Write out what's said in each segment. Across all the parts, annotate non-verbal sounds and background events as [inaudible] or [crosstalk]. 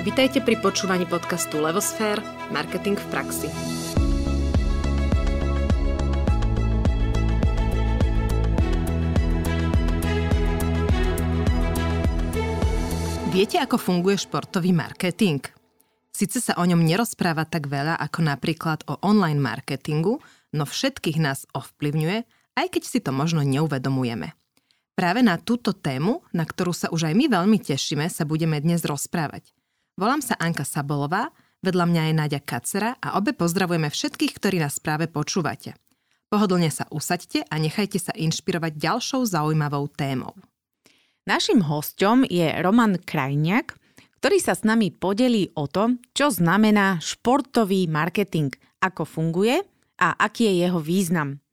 Vitajte pri počúvaní podcastu Levosfér – Marketing v praxi. Viete, ako funguje športový marketing? Sice sa o ňom nerozpráva tak veľa ako napríklad o online marketingu, no všetkých nás ovplyvňuje, aj keď si to možno neuvedomujeme. Práve na túto tému, na ktorú sa už aj my veľmi tešíme, sa budeme dnes rozprávať. Volám sa Anka Sabolová, vedľa mňa je Náďa Kacera a obe pozdravujeme všetkých, ktorí nás práve počúvate. Pohodlne sa usaďte a nechajte sa inšpirovať ďalšou zaujímavou témou. Našim hostom je Roman Krajniak, ktorý sa s nami podelí o to, čo znamená športový marketing, ako funguje a aký je jeho význam.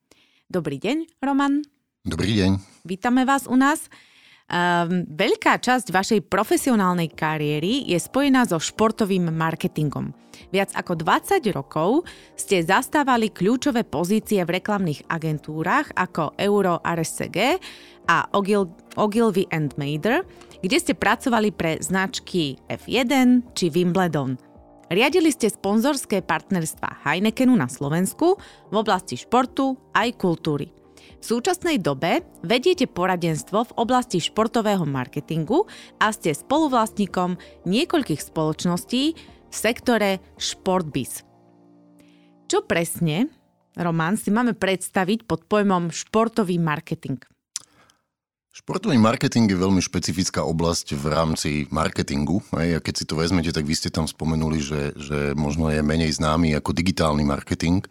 Dobrý deň, Roman. Dobrý deň. Vítame vás u nás. Um, veľká časť vašej profesionálnej kariéry je spojená so športovým marketingom. Viac ako 20 rokov ste zastávali kľúčové pozície v reklamných agentúrach ako Euro RSCG a Ogilvy and Mader, kde ste pracovali pre značky F1 či Wimbledon. Riadili ste sponzorské partnerstva Heinekenu na Slovensku v oblasti športu aj kultúry. V súčasnej dobe vediete poradenstvo v oblasti športového marketingu a ste spoluvlastníkom niekoľkých spoločností v sektore Športbiz. Čo presne, Roman, si máme predstaviť pod pojmom športový marketing? Športový marketing je veľmi špecifická oblasť v rámci marketingu. A keď si to vezmete, tak vy ste tam spomenuli, že, že možno je menej známy ako digitálny marketing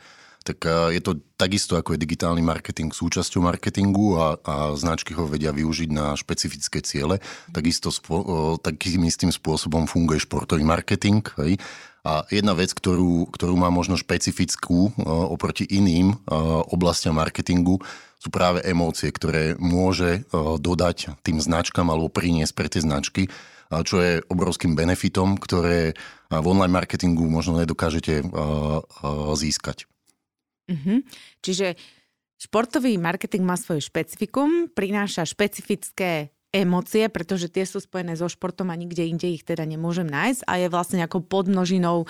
tak je to takisto ako je digitálny marketing súčasťou marketingu a, a značky ho vedia využiť na špecifické ciele. Takisto spo, takým istým spôsobom funguje športový marketing. Hej. A jedna vec, ktorú, ktorú má možno špecifickú oproti iným oblastiam marketingu, sú práve emócie, ktoré môže dodať tým značkám alebo priniesť pre tie značky, čo je obrovským benefitom, ktoré v online marketingu možno nedokážete získať. Uh-huh. Čiže športový marketing má svoje špecifikum, prináša špecifické emócie, pretože tie sú spojené so športom a nikde inde ich teda nemôžem nájsť a je vlastne ako podmnožinou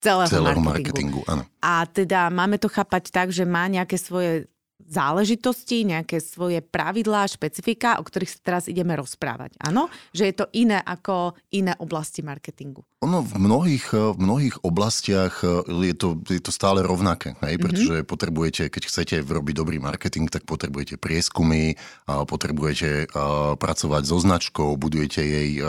celého, celého marketingu. marketingu áno. A teda máme to chápať tak, že má nejaké svoje záležitosti, nejaké svoje pravidlá, špecifika, o ktorých sa teraz ideme rozprávať. Áno? Že je to iné ako iné oblasti marketingu. Ono v mnohých, v mnohých oblastiach e, je to, je to stále rovnaké, hej? Mhm. pretože mm-hmm. potrebujete, keď chcete robiť dobrý marketing, tak potrebujete prieskumy, potrebujete pracovať so značkou, budujete jej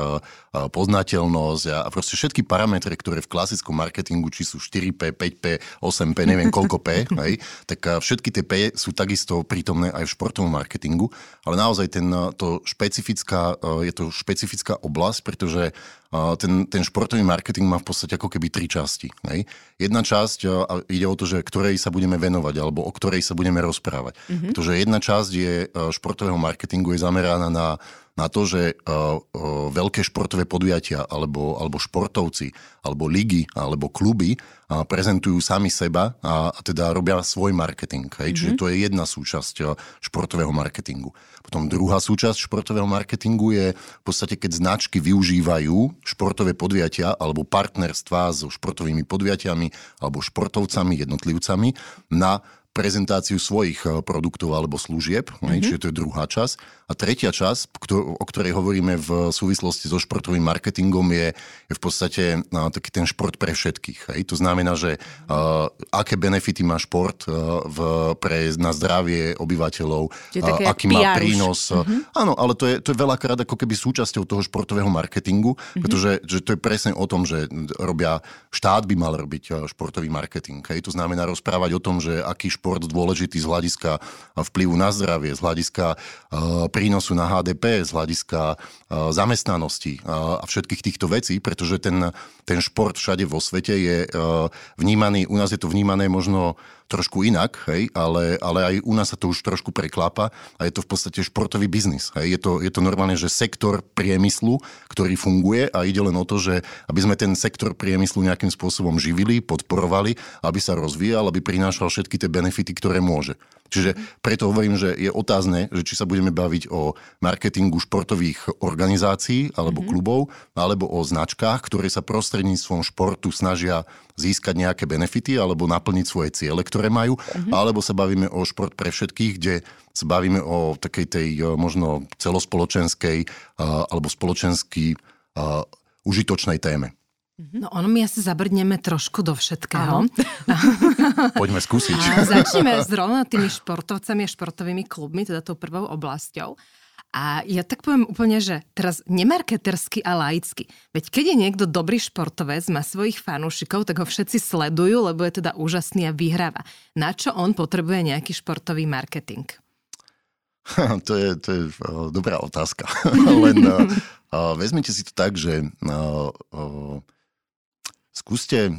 poznateľnosť a proste všetky parametre, ktoré v klasickom marketingu, či sú 4P, 5P, 8P, neviem koľko P, [laughs] hej? tak všetky tie P sú takisto prítomné aj v športovom marketingu, ale naozaj ten, to špecifická, je to špecifická oblasť, pretože ten, ten športový marketing má v podstate ako keby tri časti. Hej? Jedna časť ide o to, že ktorej sa budeme venovať alebo o ktorej sa budeme rozprávať. Mm-hmm. Pretože jedna časť je športového marketingu je zameraná na na to, že uh, uh, veľké športové podujatia alebo, alebo športovci, alebo ligy, alebo kluby uh, prezentujú sami seba a, a teda robia svoj marketing. Hej? Mm-hmm. Čiže to je jedna súčasť športového marketingu. Potom druhá súčasť športového marketingu je v podstate, keď značky využívajú športové podujatia alebo partnerstva so športovými podujatiami alebo športovcami, jednotlivcami na prezentáciu svojich eh, produktov alebo služieb, mm-hmm. čiže to je druhá časť. A tretia časť, o ktorej hovoríme v súvislosti so športovým marketingom, je, je v podstate uh, taký ten šport pre všetkých. Hej? To znamená, že uh, aké benefity má šport uh, v, pre, na zdravie obyvateľov, uh, aký má prínos. Mm-hmm. Áno, ale to je, to je veľakrát ako keby súčasťou toho športového marketingu, mm-hmm. pretože že to je presne o tom, že robia, štát by mal robiť športový marketing. Hej? To znamená rozprávať o tom, že aký šport dôležitý z hľadiska vplyvu na zdravie, z hľadiska uh, prínosu na HDP, z hľadiska zamestnanosti a všetkých týchto vecí, pretože ten, ten šport všade vo svete je vnímaný, u nás je to vnímané možno trošku inak, hej, ale, ale aj u nás sa to už trošku preklápa a je to v podstate športový biznis. Hej. Je, to, je to normálne, že sektor priemyslu, ktorý funguje a ide len o to, že aby sme ten sektor priemyslu nejakým spôsobom živili, podporovali, aby sa rozvíjal, aby prinášal všetky tie benefity, ktoré môže. Čiže preto hovorím, že je otázne, že či sa budeme baviť o marketingu športových organizácií alebo mm-hmm. klubov, alebo o značkách, ktoré sa prostredníctvom športu snažia získať nejaké benefity alebo naplniť svoje ciele, ktoré majú, mm-hmm. alebo sa bavíme o šport pre všetkých, kde sa bavíme o takej tej eh, možno celospoločenskej eh, alebo spoločenský eh, užitočnej téme. Mhm. No ono my asi zabrdneme trošku do všetkého. [laughs] Poďme skúsiť. A začneme zrovna tými športovcami a športovými klubmi, teda tou prvou oblasťou. A ja tak poviem úplne, že teraz nemarketersky a laicky. Veď keď je niekto dobrý športovec, má svojich fanúšikov, tak ho všetci sledujú, lebo je teda úžasný a vyhráva. Na čo on potrebuje nejaký športový marketing? [laughs] To je, to je dobrá otázka. [laughs] Len uh, vezmite si to tak, že skúste,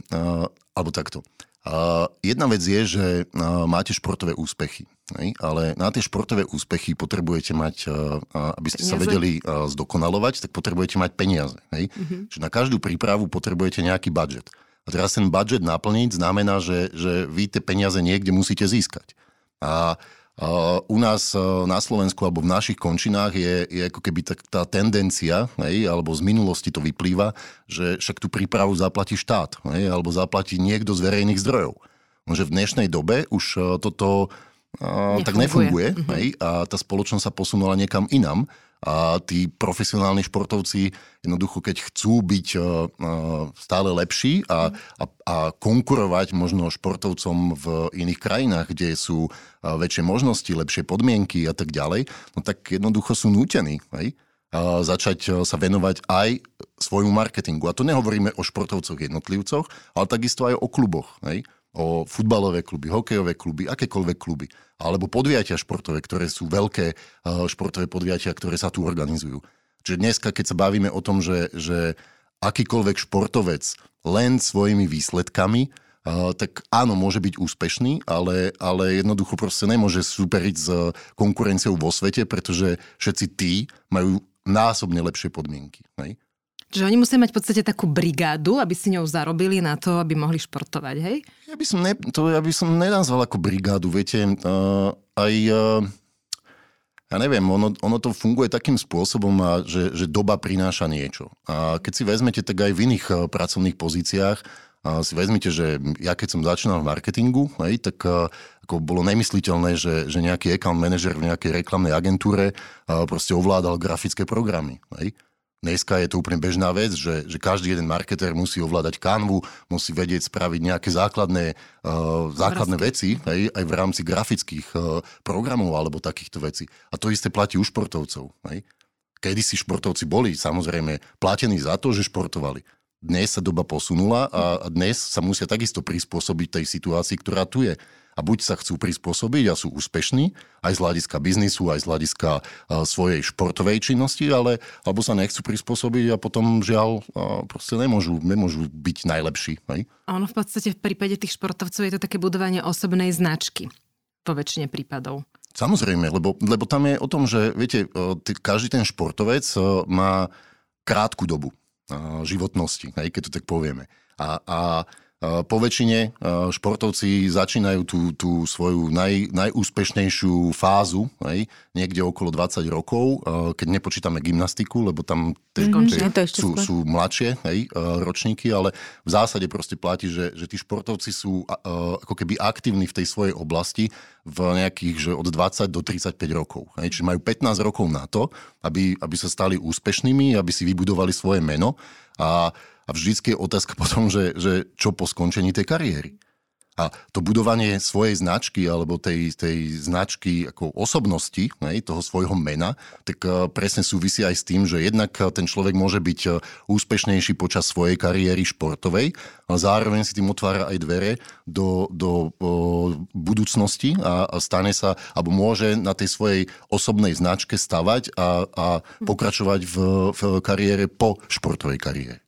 alebo takto, Jedna vec je, že máte športové úspechy, ale na tie športové úspechy potrebujete mať, aby ste peniaze. sa vedeli zdokonalovať, tak potrebujete mať peniaze. Mm-hmm. Čiže na každú prípravu potrebujete nejaký budget. A teraz ten budget naplniť znamená, že, že vy tie peniaze niekde musíte získať. A Eh, u nás eh, na Slovensku alebo v našich končinách je, je ako keby tak tá tendencia, hej, alebo z minulosti to vyplýva, že však tú prípravu zaplatí štát, hej, alebo zaplatí niekto z verejných zdrojov. Že v dnešnej dobe už eh, toto nefunguje. tak nefunguje mhm. hej, a tá spoločnosť sa posunula niekam inam a tí profesionálni športovci jednoducho, keď chcú byť e, e, stále lepší a, a, a konkurovať možno športovcom v iných krajinách, kde sú e, väčšie možnosti, lepšie podmienky a tak ďalej, no tak jednoducho sú nútení. Hej? začať sa venovať aj svojmu marketingu. A to nehovoríme o športovcoch jednotlivcoch, ale takisto aj o kluboch. Hej? o futbalové kluby, hokejové kluby, akékoľvek kluby, alebo podujatia športové, ktoré sú veľké e, športové podujatia, ktoré sa tu organizujú. Čiže dneska, keď sa bavíme o tom, že, že akýkoľvek športovec len svojimi výsledkami, e, tak áno, môže byť úspešný, ale, ale jednoducho proste nemôže superiť s e, konkurenciou vo svete, pretože všetci tí majú násobne lepšie podmienky. Ne? Čiže oni musia mať v podstate takú brigádu, aby si ňou zarobili na to, aby mohli športovať, hej? Ja by som, ne, to ja by som nenazval ako brigádu, viete, uh, aj... Uh, ja neviem, ono, ono to funguje takým spôsobom, a že, že doba prináša niečo. A keď si vezmete, tak aj v iných uh, pracovných pozíciách a si vezmite, že ja keď som začínal v marketingu, hej, tak uh, ako bolo nemysliteľné, že, že nejaký account manager v nejakej reklamnej agentúre uh, proste ovládal grafické programy. Hej. Dneska je to úplne bežná vec, že, že každý jeden marketér musí ovládať kanvu, musí vedieť spraviť nejaké základné, uh, základné veci hej, aj v rámci grafických uh, programov alebo takýchto vecí. A to isté platí u športovcov. Hej. Kedy si športovci boli samozrejme platení za to, že športovali. Dnes sa doba posunula a, a dnes sa musia takisto prispôsobiť tej situácii, ktorá tu je a buď sa chcú prispôsobiť a sú úspešní, aj z hľadiska biznisu, aj z hľadiska e, svojej športovej činnosti, ale alebo sa nechcú prispôsobiť a potom žiaľ e, proste nemôžu, nemôžu byť najlepší. Hej? Ono v podstate v prípade tých športovcov je to také budovanie osobnej značky po väčšine prípadov. Samozrejme, lebo, lebo tam je o tom, že viete, e, každý ten športovec má krátku dobu životnosti, hej, keď to tak povieme. A, a E, po väčšine e, športovci začínajú tú, tú svoju naj, najúspešnejšiu fázu hej, niekde okolo 20 rokov, e, keď nepočítame gymnastiku, lebo tam tie, mm-hmm. tie sú, sú mladšie hej, ročníky, ale v zásade proste platí, že, že tí športovci sú ako keby aktívni v tej svojej oblasti v nejakých že od 20 do 35 rokov. Hej. Čiže majú 15 rokov na to, aby, aby sa stali úspešnými, aby si vybudovali svoje meno a a vždycky je otázka [laughs] potom, že, že čo po skončení tej kariéry. A to budovanie svojej značky alebo tej, tej značky ako osobnosti, ne, toho svojho mena, tak eh, presne súvisí aj s tým, že jednak eh, ten človek môže byť eh, úspešnejší počas svojej kariéry športovej, ale zároveň si tým otvára aj dvere do, do o, budúcnosti a, a stane sa, alebo môže na tej svojej osobnej značke stavať a, a mhm. pokračovať v, v kariére po športovej kariére.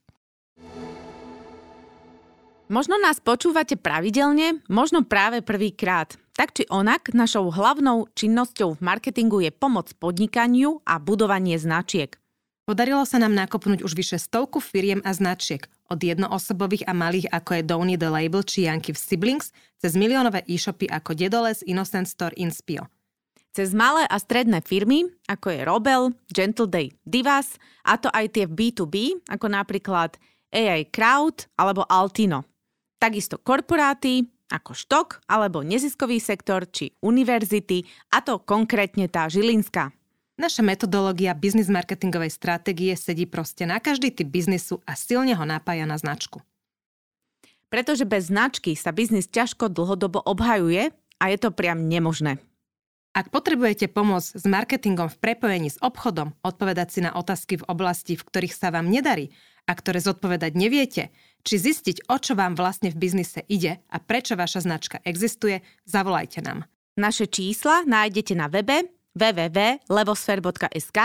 Možno nás počúvate pravidelne, možno práve prvýkrát. Tak či onak, našou hlavnou činnosťou v marketingu je pomoc podnikaniu a budovanie značiek. Podarilo sa nám nakopnúť už vyše stovku firiem a značiek, od jednoosobových a malých ako je Downy The Label či Janky v Siblings, cez miliónové e-shopy ako Dedoles, Innocent Store, Inspio. Cez malé a stredné firmy, ako je Robel, Gentle Day Divas, a to aj tie v B2B, ako napríklad AI Crowd alebo Altino. Takisto korporáty, ako štok alebo neziskový sektor či univerzity, a to konkrétne tá Žilinská. Naša metodológia biznis marketingovej stratégie sedí proste na každý typ biznisu a silne ho napája na značku. Pretože bez značky sa biznis ťažko dlhodobo obhajuje a je to priam nemožné. Ak potrebujete pomôcť s marketingom v prepojení s obchodom, odpovedať si na otázky v oblasti, v ktorých sa vám nedarí a ktoré zodpovedať neviete, či zistiť, o čo vám vlastne v biznise ide a prečo vaša značka existuje, zavolajte nám. Naše čísla nájdete na webe www.levosfer.sk.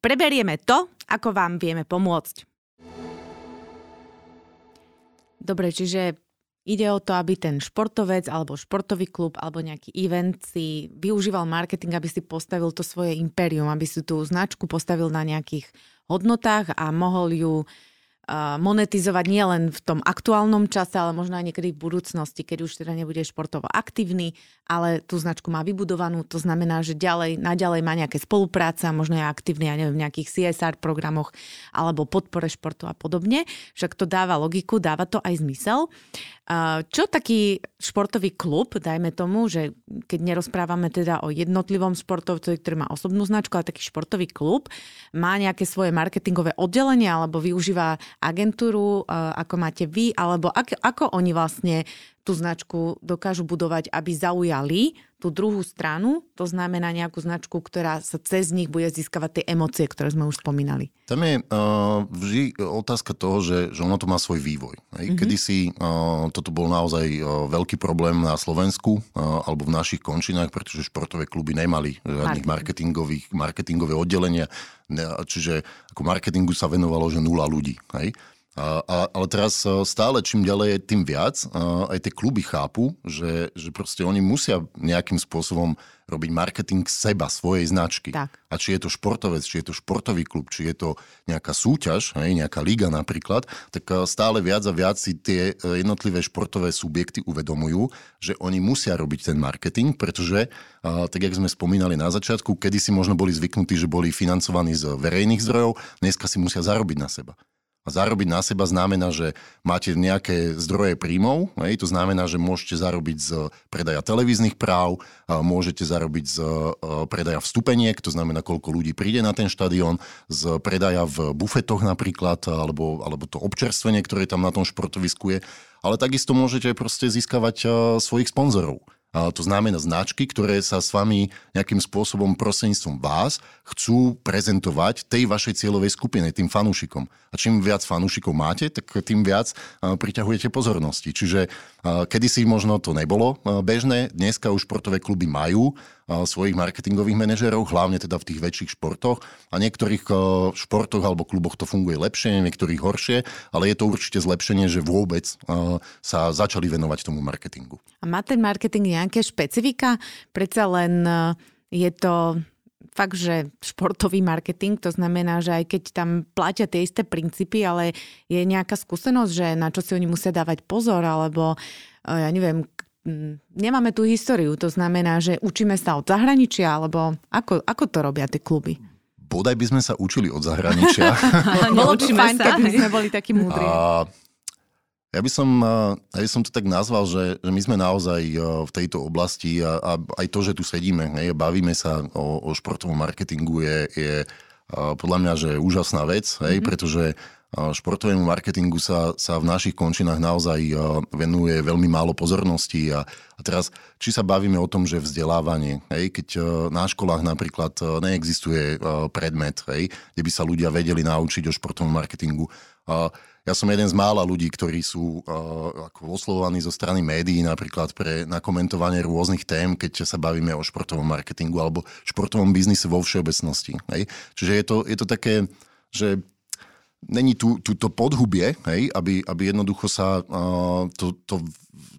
Preberieme to, ako vám vieme pomôcť. Dobre, čiže ide o to, aby ten športovec alebo športový klub alebo nejaký event si využíval marketing, aby si postavil to svoje impérium, aby si tú značku postavil na nejakých hodnotách a mohol ju monetizovať nielen v tom aktuálnom čase, ale možno aj niekedy v budúcnosti, keď už teda nebude športovo aktívny, ale tú značku má vybudovanú, to znamená, že ďalej, naďalej má nejaké spolupráce, možno je aktívny, ja neviem, v nejakých CSR programoch alebo podpore športu a podobne. Však to dáva logiku, dáva to aj zmysel. Čo taký športový klub, dajme tomu, že keď nerozprávame teda o jednotlivom športovcovi, ktorý má osobnú značku, ale taký športový klub má nejaké svoje marketingové oddelenie alebo využíva agentúru, ako máte vy, alebo ako, ako oni vlastne tú značku dokážu budovať, aby zaujali tú druhú stranu, to znamená nejakú značku, ktorá sa cez nich bude získavať tie emócie, ktoré sme už spomínali. Tam je uh, vždy otázka toho, že, že ono to má svoj vývoj. Mm-hmm. Kedy si uh, toto bol naozaj uh, veľký problém na Slovensku uh, alebo v našich končinách, pretože športové kluby nemali žiadnych marketingových, marketingové oddelenia, čiže ako marketingu sa venovalo, že nula ľudí. Hej? A, a, ale teraz e, stále čím ďalej, tým viac. A aj tie kluby chápu, že, že proste oni musia nejakým spôsobom robiť marketing seba, svojej značky. Tak. A či je to športovec, či je to športový klub, či je to nejaká súťaž, hej, nejaká liga napríklad, tak e, stále viac a viac si tie e, jednotlivé športové subjekty uvedomujú, že oni musia robiť ten marketing, pretože, tak jak sme spomínali na začiatku, kedy si možno boli zvyknutí, že boli financovaní z verejných zdrojov, dneska si musia zarobiť na seba. A zarobiť na seba znamená, že máte nejaké zdroje príjmov, hej? to znamená, že môžete zarobiť z predaja televíznych práv, môžete zarobiť z predaja vstupeniek, to znamená, koľko ľudí príde na ten štadión, z predaja v bufetoch napríklad, alebo, alebo to občerstvenie, ktoré tam na tom športovisku je, ale takisto môžete proste získavať svojich sponzorov. To znamená značky, ktoré sa s vami nejakým spôsobom prostredníctvom vás chcú prezentovať tej vašej cieľovej skupine, tým fanúšikom. A čím viac fanúšikov máte, tak tým viac priťahujete pozornosti. Čiže kedysi možno to nebolo bežné, dneska už športové kluby majú svojich marketingových manažerov, hlavne teda v tých väčších športoch. A niektorých športoch alebo kluboch to funguje lepšie, niektorých horšie, ale je to určite zlepšenie, že vôbec sa začali venovať tomu marketingu. A má ten marketing nejaké špecifika? Predsa len je to fakt, že športový marketing, to znamená, že aj keď tam platia tie isté princípy, ale je nejaká skúsenosť, že na čo si oni musia dávať pozor, alebo ja neviem, nemáme tú históriu, to znamená, že učíme sa od zahraničia, alebo ako, ako to robia tie kluby? Bodaj by sme sa učili od zahraničia. [laughs] [laughs] Bolo by fajn, sa, keby sme boli takí múdri. A, ja by, som, ja by som to tak nazval, že, že my sme naozaj v tejto oblasti a, a aj to, že tu sedíme, hej, bavíme sa o, o športovom marketingu je, je podľa mňa, že úžasná vec, hej, mm-hmm. pretože športovému marketingu sa, sa v našich končinách naozaj venuje veľmi málo pozornosti a, a teraz, či sa bavíme o tom, že vzdelávanie, hej, keď na školách napríklad neexistuje predmet, hej, kde by sa ľudia vedeli naučiť o športovom marketingu. Ja som jeden z mála ľudí, ktorí sú ako oslovovaní zo strany médií napríklad pre nakomentovanie rôznych tém, keď sa bavíme o športovom marketingu alebo športovom biznise vo všeobecnosti. Hej. Čiže je to, je to také, že není tu, tu to podhubie, hej, aby, aby jednoducho sa uh, to, to,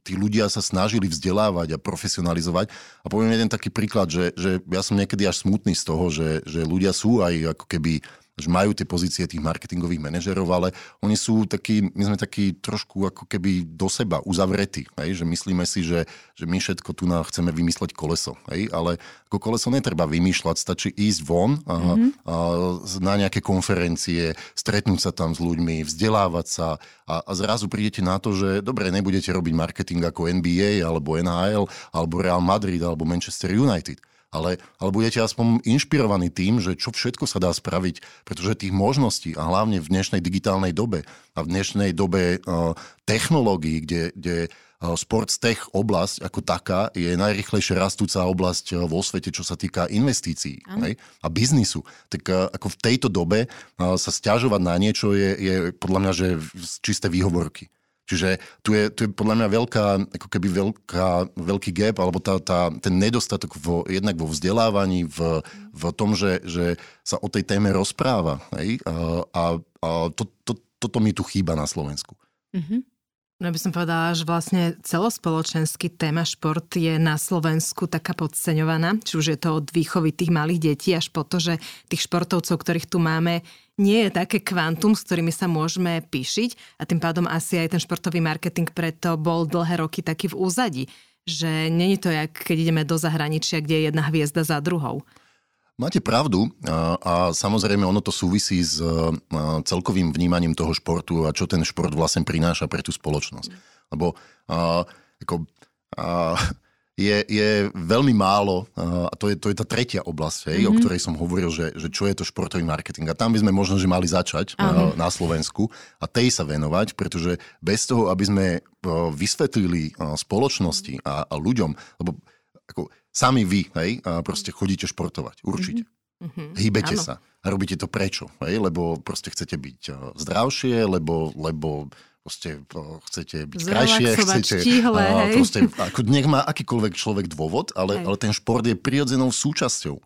tí ľudia sa snažili vzdelávať a profesionalizovať. A poviem jeden taký príklad, že, že ja som niekedy až smutný z toho, že, že ľudia sú aj ako keby že majú tie pozície tých marketingových manažerov, ale oni sú takí, my sme takí trošku ako keby do seba uzavretí, hej? že myslíme si, že, že my všetko tu na chceme vymysleť koleso, hej? ale ako koleso netreba vymýšľať, stačí ísť von a, mm-hmm. a, na nejaké konferencie, stretnúť sa tam s ľuďmi, vzdelávať sa a, a zrazu prídete na to, že dobre, nebudete robiť marketing ako NBA alebo NHL alebo Real Madrid alebo Manchester United ale, ale budete aspoň inšpirovaní tým, že čo všetko sa dá spraviť, pretože tých možností a hlavne v dnešnej digitálnej dobe a v dnešnej dobe uh, technológií, kde, kde uh, sports tech oblasť ako taká je najrychlejšie rastúca oblasť uh, vo svete, čo sa týka investícií hej, a biznisu. Tak uh, ako v tejto dobe uh, sa stiažovať na niečo je, je podľa mňa, že čisté výhovorky. Čiže tu je, tu je podľa mňa veľká, ako keby veľká, veľký gap, alebo tá, tá, ten nedostatok vo, jednak vo vzdelávaní, v, v tom, že, že sa o tej téme rozpráva. Hej? A, a, a to, to, toto mi tu chýba na Slovensku. Mm-hmm. No by som povedala, že vlastne celospoločenský téma šport je na Slovensku taká podceňovaná. Či už je to od výchovy tých malých detí až po to, že tých športovcov, ktorých tu máme, nie je také kvantum, s ktorými sa môžeme píšiť a tým pádom asi aj ten športový marketing preto bol dlhé roky taký v úzadi. Že není to, jak keď ideme do zahraničia, kde je jedna hviezda za druhou. Máte pravdu a, a samozrejme ono to súvisí s celkovým vnímaním toho športu a čo ten šport vlastne prináša pre tú spoločnosť. Lebo a, ako, a, je, je veľmi málo, a to je, to je tá tretia oblasť, hej, mm-hmm. o ktorej som hovoril, že, že čo je to športový marketing. A tam by sme možno, že mali začať uh-huh. na Slovensku a tej sa venovať, pretože bez toho, aby sme vysvetlili spoločnosti a, a ľuďom, lebo ako, Sami vy, hej, proste chodíte športovať, určite. Mm-hmm. Hýbete Áno. sa. A robíte to prečo? Hej? Lebo proste chcete byť eh, zdravšie, lebo, lebo proste eh, chcete byť krajšie, chcete... Štíhle, a, proste, ako nech má akýkoľvek človek dôvod, ale, ale ten šport je prirodzenou súčasťou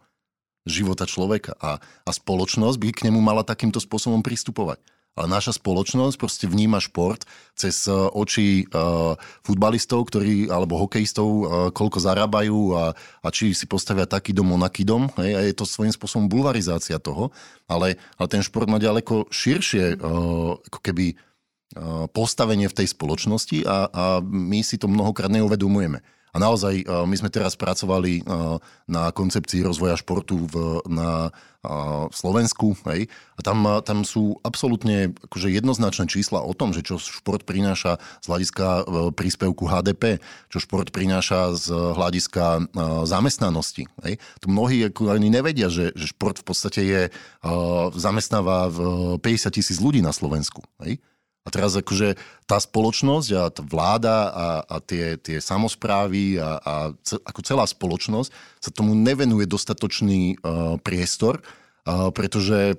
života človeka a, a spoločnosť by k nemu mala takýmto spôsobom pristupovať. Ale naša spoločnosť proste vníma šport cez e, oči uh, futbalistov, ktorí, alebo hokejistov, uh, koľko zarábajú a, a či si postavia taký dom, onaký dom. Hej, a je to svojím spôsobom bulvarizácia toho, ale, ale ten šport má ďaleko širšie uh, ako keby postavenie v tej spoločnosti a, a my si to mnohokrát neuvedomujeme. A naozaj my sme teraz pracovali na koncepcii rozvoja športu v, na Slovensku. Hej? A tam, tam sú absolútne akože jednoznačné čísla o tom, že čo šport prináša z hľadiska príspevku HDP, čo šport prináša z hľadiska zamestnanosti. Hej? Tu mnohí ani nevedia, že, že šport v podstate je, zamestnáva 50 tisíc ľudí na Slovensku. Hej? A teraz akože tá spoločnosť a tá vláda a, a tie, tie samozprávy a, a ce, ako celá spoločnosť sa tomu nevenuje dostatočný uh, priestor, uh, pretože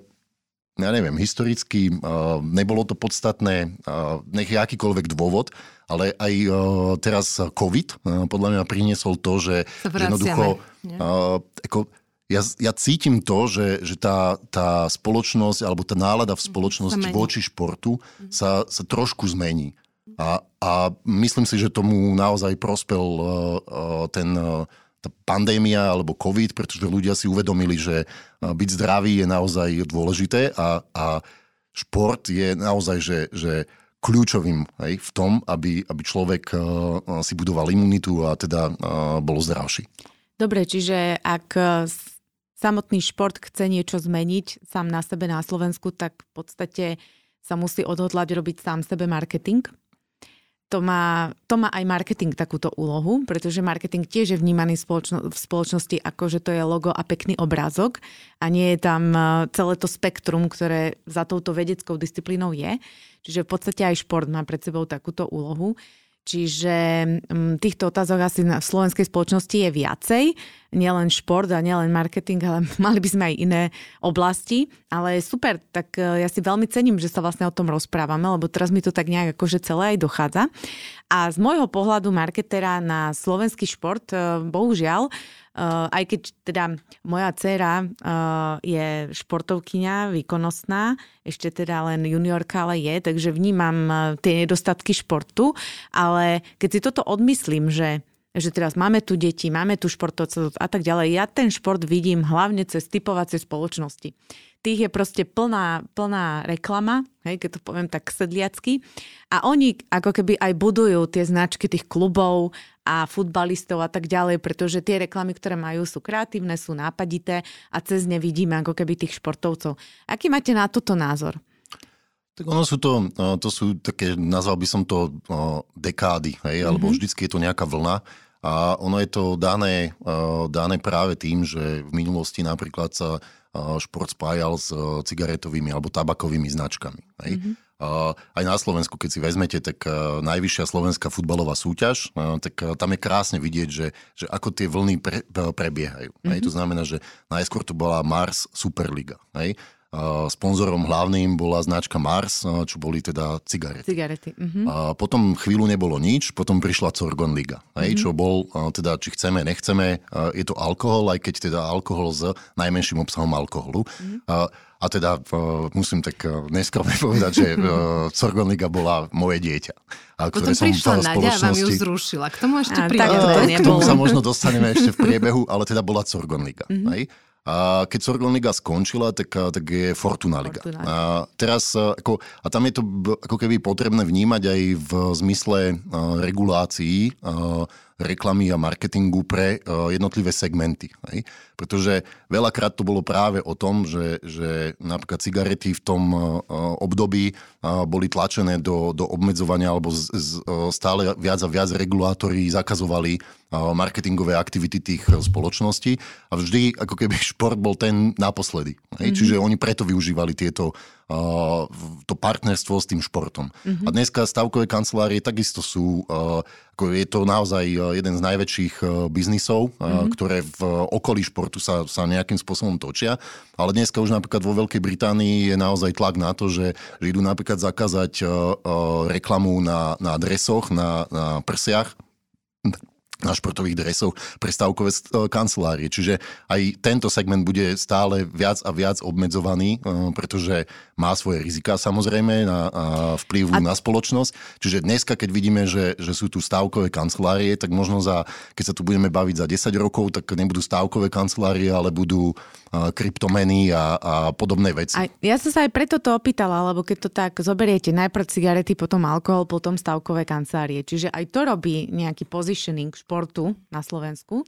ja neviem, historicky uh, nebolo to podstatné, uh, nech je akýkoľvek dôvod, ale aj uh, teraz COVID uh, podľa mňa priniesol to, že, že jednoducho uh, ako, ja, ja cítim to, že, že tá, tá spoločnosť alebo tá nálada v spoločnosti voči športu mhm. sa, sa trošku zmení. A, a myslím si, že tomu naozaj prospel uh, uh, ten, uh, tá pandémia alebo COVID, pretože ľudia si uvedomili, že uh, byť zdravý je naozaj dôležité a, a šport je naozaj, že, že kľúčovým hej, v tom, aby, aby človek uh, si budoval imunitu a teda uh, bol zdravší. Dobre, čiže ak samotný šport chce niečo zmeniť sám na sebe na Slovensku, tak v podstate sa musí odhodlať robiť sám sebe marketing. To má, to má aj marketing takúto úlohu, pretože marketing tiež je vnímaný spoločno, v spoločnosti ako, že to je logo a pekný obrázok a nie je tam e, celé to spektrum, ktoré za touto vedeckou disciplínou je. Čiže v podstate aj šport má pred sebou takúto úlohu. Čiže týchto otázok asi v slovenskej spoločnosti je viacej nielen šport a nielen marketing, ale [laughs] mali by sme aj iné oblasti. Ale super, tak e, ja si veľmi cením, že sa vlastne o tom rozprávame, lebo teraz mi to tak nejak akože celé aj dochádza. A z môjho pohľadu marketera na slovenský šport, e, bohužiaľ, aj keď teda moja dcéra uh, je športovkyňa, výkonnostná, ešte teda len juniorka, ale je, takže vnímam uh, tie nedostatky športu, ale keď si toto odmyslím, že že teraz máme tu deti, máme tu športovcov a tak ďalej. Ja ten šport vidím hlavne cez typovacie spoločnosti. Tých je proste plná, plná reklama, hej, keď to poviem tak sedliacky. A oni ako keby aj budujú tie značky tých klubov a futbalistov a tak ďalej, pretože tie reklamy, ktoré majú, sú kreatívne, sú nápadité a cez ne vidíme ako keby tých športovcov. Aký máte na toto názor? Tak ono sú to, to sú také, nazval by som to dekády, hej, alebo mm-hmm. vždycky je to nejaká vlna. A ono je to dané, dané práve tým, že v minulosti napríklad sa šport spájal s cigaretovými alebo tabakovými značkami. Hej. Mm-hmm. Aj na Slovensku, keď si vezmete, tak najvyššia slovenská futbalová súťaž, tak tam je krásne vidieť, že, že ako tie vlny pre, prebiehajú. Mm-hmm. Hej. To znamená, že najskôr to bola Mars Superliga. Hej sponzorom hlavným bola značka Mars, čo boli teda cigarety. Cigarety. Uh-huh. A potom chvíľu nebolo nič, potom prišla Corgon Liga, hej, uh-huh. čo bol, teda či chceme, nechceme, je to alkohol, aj keď teda alkohol s najmenším obsahom alkoholu. Uh-huh. A, a teda musím tak neskromne [laughs] povedať, že [laughs] Corgon Liga bola moje dieťa. A Potom som prišla Nadia a vám ju zrušila. K tomu ešte príde. K tomu sa možno dostaneme ešte v priebehu, ale teda bola Corgon Liga. Uh-huh. Hej? A keď Sorgon Liga skončila, tak, tak je Fortuna Liga. Fortuna. A teraz, ako, a tam je to ako keby potrebné vnímať aj v zmysle uh, regulácií uh, reklamy a marketingu pre uh, jednotlivé segmenty. Hej? Pretože veľakrát to bolo práve o tom, že, že napríklad cigarety v tom uh, období uh, boli tlačené do, do obmedzovania alebo z, z, stále viac a viac regulátori zakazovali marketingové aktivity tých spoločností a vždy ako keby [laughs] šport bol ten naposledy. Hej? Mm-hmm. Čiže oni preto využívali tieto to partnerstvo s tým športom. Mm-hmm. A dneska stavkové kancelárie takisto sú, ako je to naozaj jeden z najväčších biznisov, mm-hmm. ktoré v okolí športu sa, sa nejakým spôsobom točia. Ale dneska už napríklad vo Veľkej Británii je naozaj tlak na to, že, že idú napríklad zakázať reklamu na, na adresoch, na, na prsiach na športových dresoch pre stavkové e, kancelárie. Čiže aj tento segment bude stále viac a viac obmedzovaný, e, pretože má svoje rizika samozrejme na, na vplyv a... na spoločnosť. Čiže dneska, keď vidíme, že, že sú tu stavkové kancelárie, tak možno za, keď sa tu budeme baviť za 10 rokov, tak nebudú stavkové kancelárie, ale budú kryptomeny a, a podobné veci. A ja som sa aj preto to opýtala, lebo keď to tak zoberiete, najprv cigarety, potom alkohol, potom stavkové kancelárie. Čiže aj to robí nejaký positioning športu na Slovensku.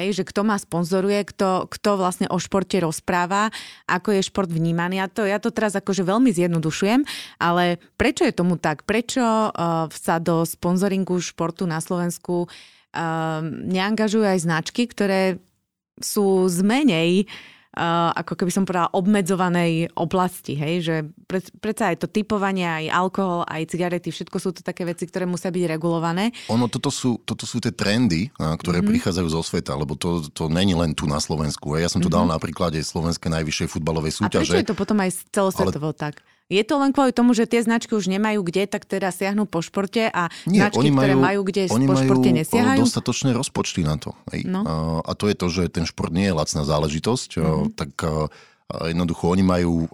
Hej, že kto ma sponzoruje, kto, kto vlastne o športe rozpráva, ako je šport vnímaný. Ja to, ja to teraz akože veľmi zjednodušujem, ale prečo je tomu tak? Prečo uh, sa do sponzoringu športu na Slovensku uh, neangažujú aj značky, ktoré sú z menej uh, ako keby som povedala, obmedzovanej oblasti, hej, že pre, predsa aj to typovanie, aj alkohol, aj cigarety, všetko sú to také veci, ktoré musia byť regulované. Ono, toto sú, toto sú tie trendy, ktoré mm-hmm. prichádzajú zo sveta, lebo to, to není len tu na Slovensku. Ja som to mm-hmm. dal na príklade Slovenskej najvyššej futbalovej súťaže. A prečo je to potom aj celosvetovo ale... tak? Je to len kvôli tomu, že tie značky už nemajú kde, tak teda siahnu po športe a Nie, značky, oni majú, ktoré majú kde, oni po športe nesiahajú? dostatočné rozpočty na to. Hej. No. A to je to, že ten šport nie je lacná záležitosť, mm-hmm. tak jednoducho oni majú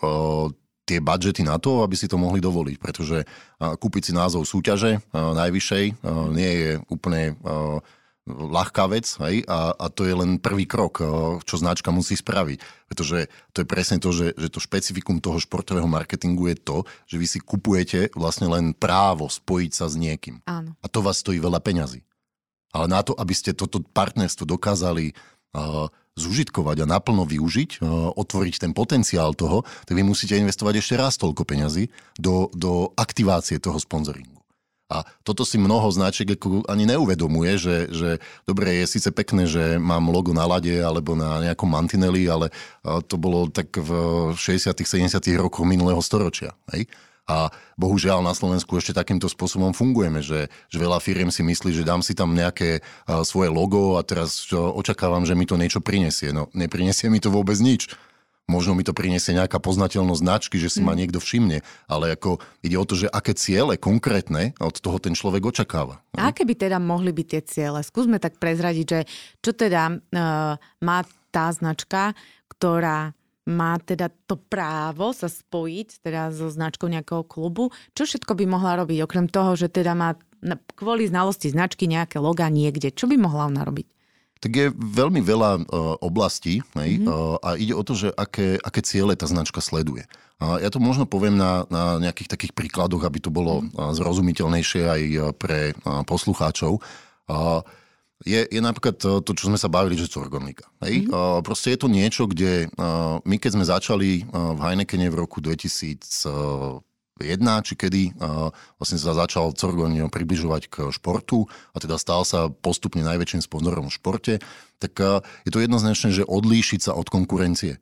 tie budžety na to, aby si to mohli dovoliť, pretože kúpiť si názov súťaže najvyššej nie je úplne ľahká vec hej? A, a to je len prvý krok, čo značka musí spraviť. Pretože to je presne to, že, že to špecifikum toho športového marketingu je to, že vy si kupujete vlastne len právo spojiť sa s niekým. Áno. A to vás stojí veľa peňazí. Ale na to, aby ste toto partnerstvo dokázali uh, zužitkovať a naplno využiť, uh, otvoriť ten potenciál toho, tak vy musíte investovať ešte raz toľko peňazí do, do aktivácie toho sponzoringu. A toto si mnoho značiek ani neuvedomuje, že, že dobre, je síce pekné, že mám logo na lade alebo na nejakom mantineli, ale to bolo tak v 60 70 rokoch minulého storočia. Hej? A bohužiaľ na Slovensku ešte takýmto spôsobom fungujeme, že, že veľa firiem si myslí, že dám si tam nejaké svoje logo a teraz očakávam, že mi to niečo prinesie. No neprinesie mi to vôbec nič. Možno mi to priniesie nejaká poznateľnosť značky, že si mm. ma niekto všimne, ale ako ide o to, že aké ciele konkrétne od toho ten človek očakáva. A aké by teda mohli byť tie ciele? Skúsme tak prezradiť, že čo teda uh, má tá značka, ktorá má teda to právo sa spojiť teda so značkou nejakého klubu. Čo všetko by mohla robiť, okrem toho, že teda má kvôli znalosti značky nejaké loga niekde? Čo by mohla ona robiť? Tak je veľmi veľa uh, oblastí mm-hmm. uh, a ide o to, že aké, aké ciele tá značka sleduje. Ja to možno poviem na, na nejakých takých príkladoch, aby to bolo uh, zrozumiteľnejšie aj pre poslucháčov. Je, je napríklad to, čo sme sa bavili, že Corgonika. Hej? Mm-hmm. Proste je to niečo, kde my keď sme začali v Heinekene v roku 2001, či kedy vlastne sa začal Corgon približovať k športu a teda stal sa postupne najväčším sponzorom v športe, tak je to jednoznačné, že odlíšiť sa od konkurencie.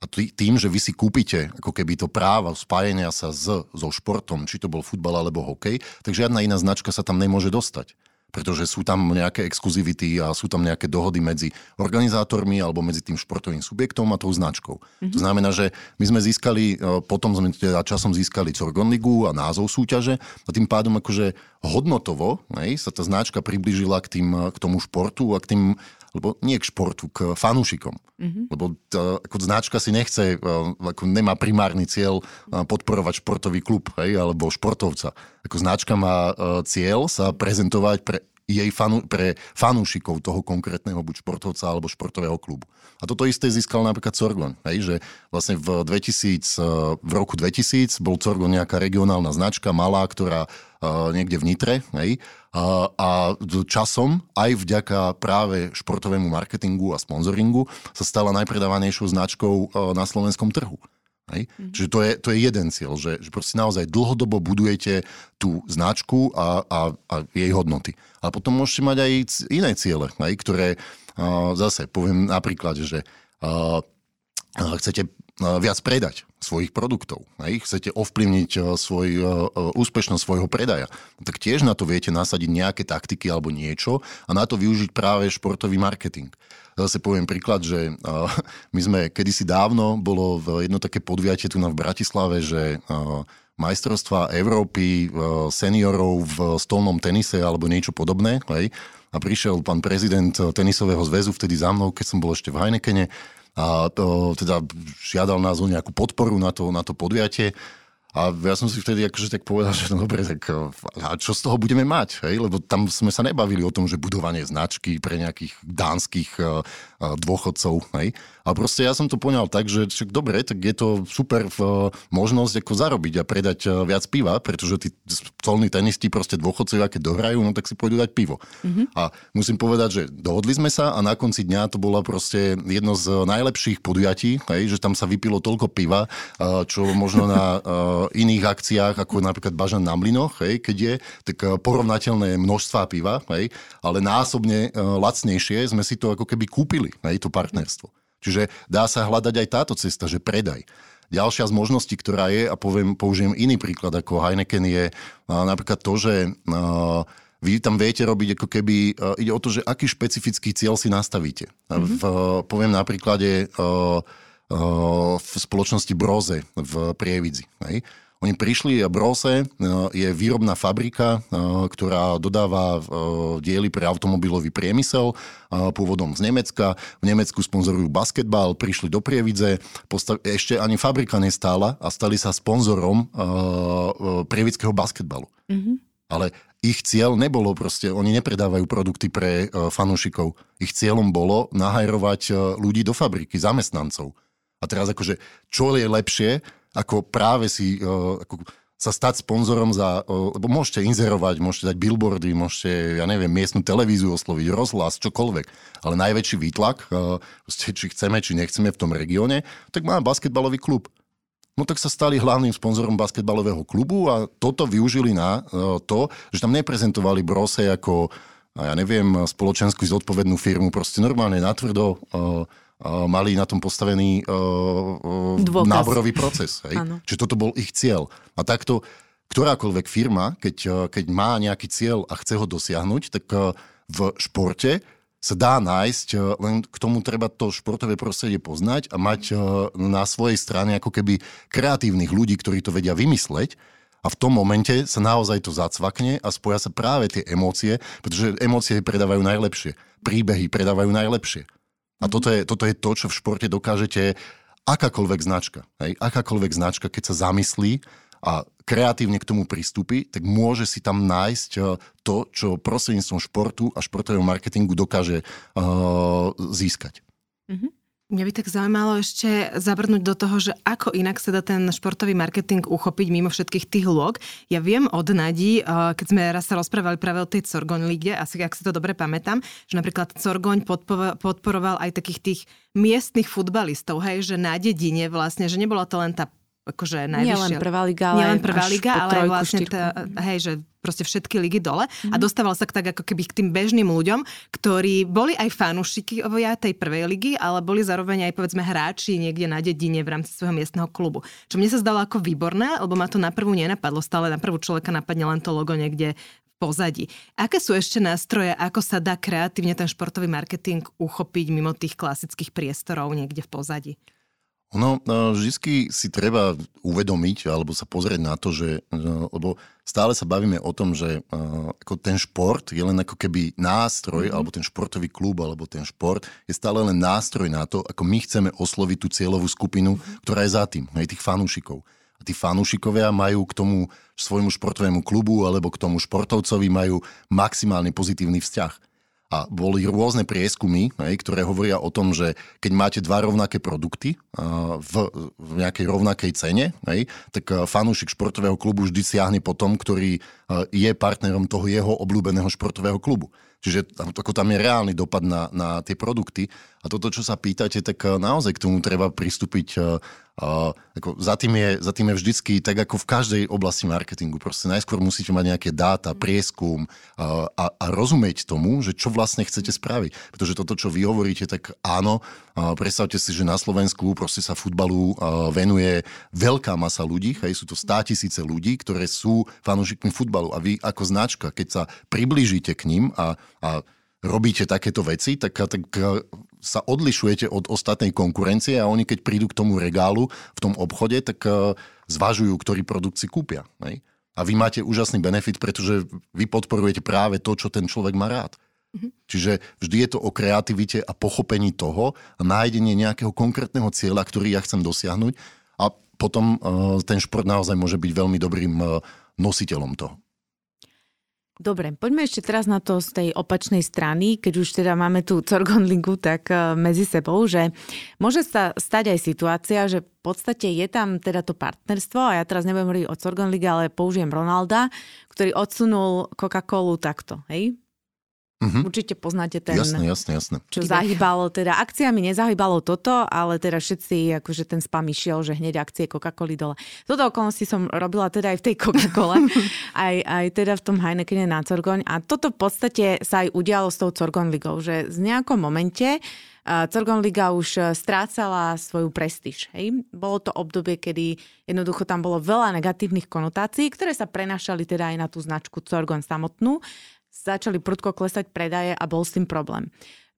A tým, že vy si kúpite ako keby to práva spájenia sa s, so športom, či to bol futbal alebo hokej, tak žiadna iná značka sa tam nemôže dostať pretože sú tam nejaké exkluzivity a sú tam nejaké dohody medzi organizátormi alebo medzi tým športovým subjektom a tou značkou. Mm-hmm. To znamená, že my sme získali, e, potom sme teda časom získali Corgon Ligu a názov súťaže a tým pádom akože hodnotovo nej, sa tá značka priblížila k, tým, k tomu športu a k tým lebo nie k športu, k fanúšikom. Mm-hmm. Lebo tá, ako značka si nechce, e, ako nemá primárny cieľ e, podporovať športový klub, hej, alebo športovca. Ako značka má e, cieľ sa prezentovať pre jej fanu, pre fanúšikov toho konkrétneho buď športovca alebo športového klubu. A toto isté získal napríklad Corgon, hej, že vlastne v, 2000, v roku 2000 bol Corgon nejaká regionálna značka, malá, ktorá uh, niekde v Nitre, hej, a, a časom, aj vďaka práve športovému marketingu a sponzoringu, sa stala najpredávanejšou značkou na slovenskom trhu. Hej? Mm-hmm. Čiže to je, to je jeden cieľ, že, že proste naozaj dlhodobo budujete tú značku a, a, a jej hodnoty. A potom môžete mať aj iné ciele, hej? ktoré uh, zase poviem napríklad, že uh, chcete viac predať svojich produktov. Hej? Chcete ovplyvniť svoj, uh, úspešnosť svojho predaja. Tak tiež na to viete nasadiť nejaké taktiky alebo niečo a na to využiť práve športový marketing. Zase poviem príklad, že [laughs] my sme kedysi dávno, bolo jedno také podviatie tu na v Bratislave, že majstrovstva Európy seniorov v stolnom tenise alebo niečo podobné. Hej? A prišiel pán prezident tenisového zväzu vtedy za mnou, keď som bol ešte v Heinekene a to, teda žiadal nás o nejakú podporu na to, na to podujatie. A ja som si vtedy akože tak povedal, že no dobre, tak a čo z toho budeme mať? Hej? Lebo tam sme sa nebavili o tom, že budovanie značky pre nejakých dánskych uh, dôchodcov. Hej? A proste ja som to poňal tak, že však dobre, tak je to super možnosť ako zarobiť a predať viac piva, pretože tí colní tenisti proste dôchodcovia, keď dohrajú, no tak si pôjdu dať pivo. Mm-hmm. A musím povedať, že dohodli sme sa a na konci dňa to bola proste jedno z najlepších podujatí, hej, že tam sa vypilo toľko piva, čo možno na iných akciách, ako napríklad Bažan na Mlinoch, hej, keď je, tak uh, porovnateľné množstva piva, hej, ale násobne uh, lacnejšie sme si to ako keby kúpili, hej, to partnerstvo. Čiže dá sa hľadať aj táto cesta, že predaj. Ďalšia z možností, ktorá je, a poviem, použijem iný príklad ako Heineken, je napríklad to, že vy tam viete robiť ako keby, ide o to, že aký špecifický cieľ si nastavíte. Mm-hmm. V, poviem na príklade v spoločnosti Broze v Prievidzi. Hej? Oni prišli a Brose je výrobná fabrika, ktorá dodáva diely pre automobilový priemysel pôvodom z Nemecka. V Nemecku sponzorujú basketbal, prišli do Prievidze, postav- ešte ani fabrika nestála a stali sa sponzorom prievidského basketbalu. Mm-hmm. Ale ich cieľ nebolo proste, oni nepredávajú produkty pre fanúšikov. Ich cieľom bolo nahajrovať ľudí do fabriky, zamestnancov. A teraz akože, čo je lepšie, ako práve si uh, ako sa stať sponzorom za, uh, lebo môžete inzerovať, môžete dať billboardy, môžete, ja neviem, miestnu televíziu osloviť, rozhlas, čokoľvek. Ale najväčší výtlak, uh, či chceme, či nechceme v tom regióne, tak má basketbalový klub. No tak sa stali hlavným sponzorom basketbalového klubu a toto využili na to, že tam neprezentovali Brose ako, ja neviem, spoločensky zodpovednú firmu, proste normálne natvrdo mali na tom postavený uh, náborový proces. Hej? Čiže toto bol ich cieľ. A takto ktorákoľvek firma, keď, keď má nejaký cieľ a chce ho dosiahnuť, tak v športe sa dá nájsť, len k tomu treba to športové prostredie poznať a mať na svojej strane ako keby kreatívnych ľudí, ktorí to vedia vymysleť a v tom momente sa naozaj to zacvakne a spoja sa práve tie emócie, pretože emócie predávajú najlepšie, príbehy predávajú najlepšie. A toto je, toto je to, čo v športe dokážete akákoľvek značka. Hej? Akákoľvek značka, keď sa zamyslí a kreatívne k tomu pristúpi, tak môže si tam nájsť eh, to, čo prostredníctvom športu a športového marketingu dokáže uh, získať. Mm-hmm. Mňa by tak zaujímalo ešte zabrnúť do toho, že ako inak sa dá ten športový marketing uchopiť mimo všetkých tých lôk. Ja viem od Nadí, eh, keď sme raz sa rozprávali práve o tej Corgoň lige, asi ak si to dobre pamätám, že napríklad Corgoň podporoval aj takých tých miestnych futbalistov, hej, že na dedine vlastne, že nebola to len tá akože najvyššia... Nie len prvá liga, ale, len prvá liga, ale vlastne tá, hej, že proste všetky ligy dole mm-hmm. a mhm. dostával sa tak ako keby k tým bežným ľuďom, ktorí boli aj fanúšiky tej prvej ligy, ale boli zároveň aj povedzme hráči niekde na dedine v rámci svojho miestneho klubu. Čo mne sa zdalo ako výborné, lebo ma to na prvú nenapadlo, stále na prvú človeka napadne len to logo niekde v pozadí. Aké sú ešte nástroje, ako sa dá kreatívne ten športový marketing uchopiť mimo tých klasických priestorov niekde v pozadí? No, vždy si treba uvedomiť alebo sa pozrieť na to, že, lebo stále sa bavíme o tom, že ako ten šport je len ako keby nástroj, mm-hmm. alebo ten športový klub, alebo ten šport je stále len nástroj na to, ako my chceme osloviť tú cieľovú skupinu, mm-hmm. ktorá je za tým, aj tých fanúšikov. A tí fanúšikovia majú k tomu svojmu športovému klubu alebo k tomu športovcovi majú maximálne pozitívny vzťah. A boli rôzne prieskumy, ktoré hovoria o tom, že keď máte dva rovnaké produkty v, v nejakej rovnakej cene, tak fanúšik športového klubu vždy siahne po tom, ktorý je partnerom toho jeho obľúbeného športového klubu. Čiže ako tam je reálny dopad na, na tie produkty. A toto, čo sa pýtate, tak naozaj k tomu treba pristúpiť Uh, ako za, tým je, za tým je vždycky, tak ako v každej oblasti marketingu, proste najskôr musíte mať nejaké dáta, prieskum uh, a, a rozumieť tomu, že čo vlastne chcete spraviť. Pretože toto, čo vy hovoríte, tak áno, uh, predstavte si, že na Slovensku proste sa futbalu venuje veľká masa ľudí, hej, sú to stá tisíce ľudí, ktoré sú fanúšikmi futbalu. A vy ako značka, keď sa priblížite k ním a, a robíte takéto veci, tak, tak sa odlišujete od ostatnej konkurencie a oni keď prídu k tomu regálu v tom obchode, tak uh, zvažujú, ktorý produkt si kúpia. Ne? A vy máte úžasný benefit, pretože vy podporujete práve to, čo ten človek má rád. Mm-hmm. Čiže vždy je to o kreativite a pochopení toho a nájdenie nejakého konkrétneho cieľa, ktorý ja chcem dosiahnuť a potom uh, ten šport naozaj môže byť veľmi dobrým uh, nositeľom toho. Dobre, poďme ešte teraz na to z tej opačnej strany, keď už teda máme tú Corgonlingu tak uh, medzi sebou, že môže sa stať aj situácia, že v podstate je tam teda to partnerstvo a ja teraz nebudem hovoriť o Corgonlige, ale použijem Ronalda, ktorý odsunul Coca-Colu takto, hej? Uh-huh. Určite poznáte ten, jasne, jasne, jasne. čo zahýbalo, teda akciami nezahýbalo toto, ale teda všetci, akože ten spam išiel, že hneď akcie Coca-Coli dole. Toto okolnosti som robila teda aj v tej Coca-Cole, [laughs] aj, aj teda v tom Heinekene na Corgoň a toto v podstate sa aj udialo s tou Corgon ligou, že z nejakom momente Corgon Liga už strácala svoju prestíž. Hej? Bolo to obdobie, kedy jednoducho tam bolo veľa negatívnych konotácií, ktoré sa prenašali teda aj na tú značku Corgon samotnú začali prudko klesať predaje a bol s tým problém.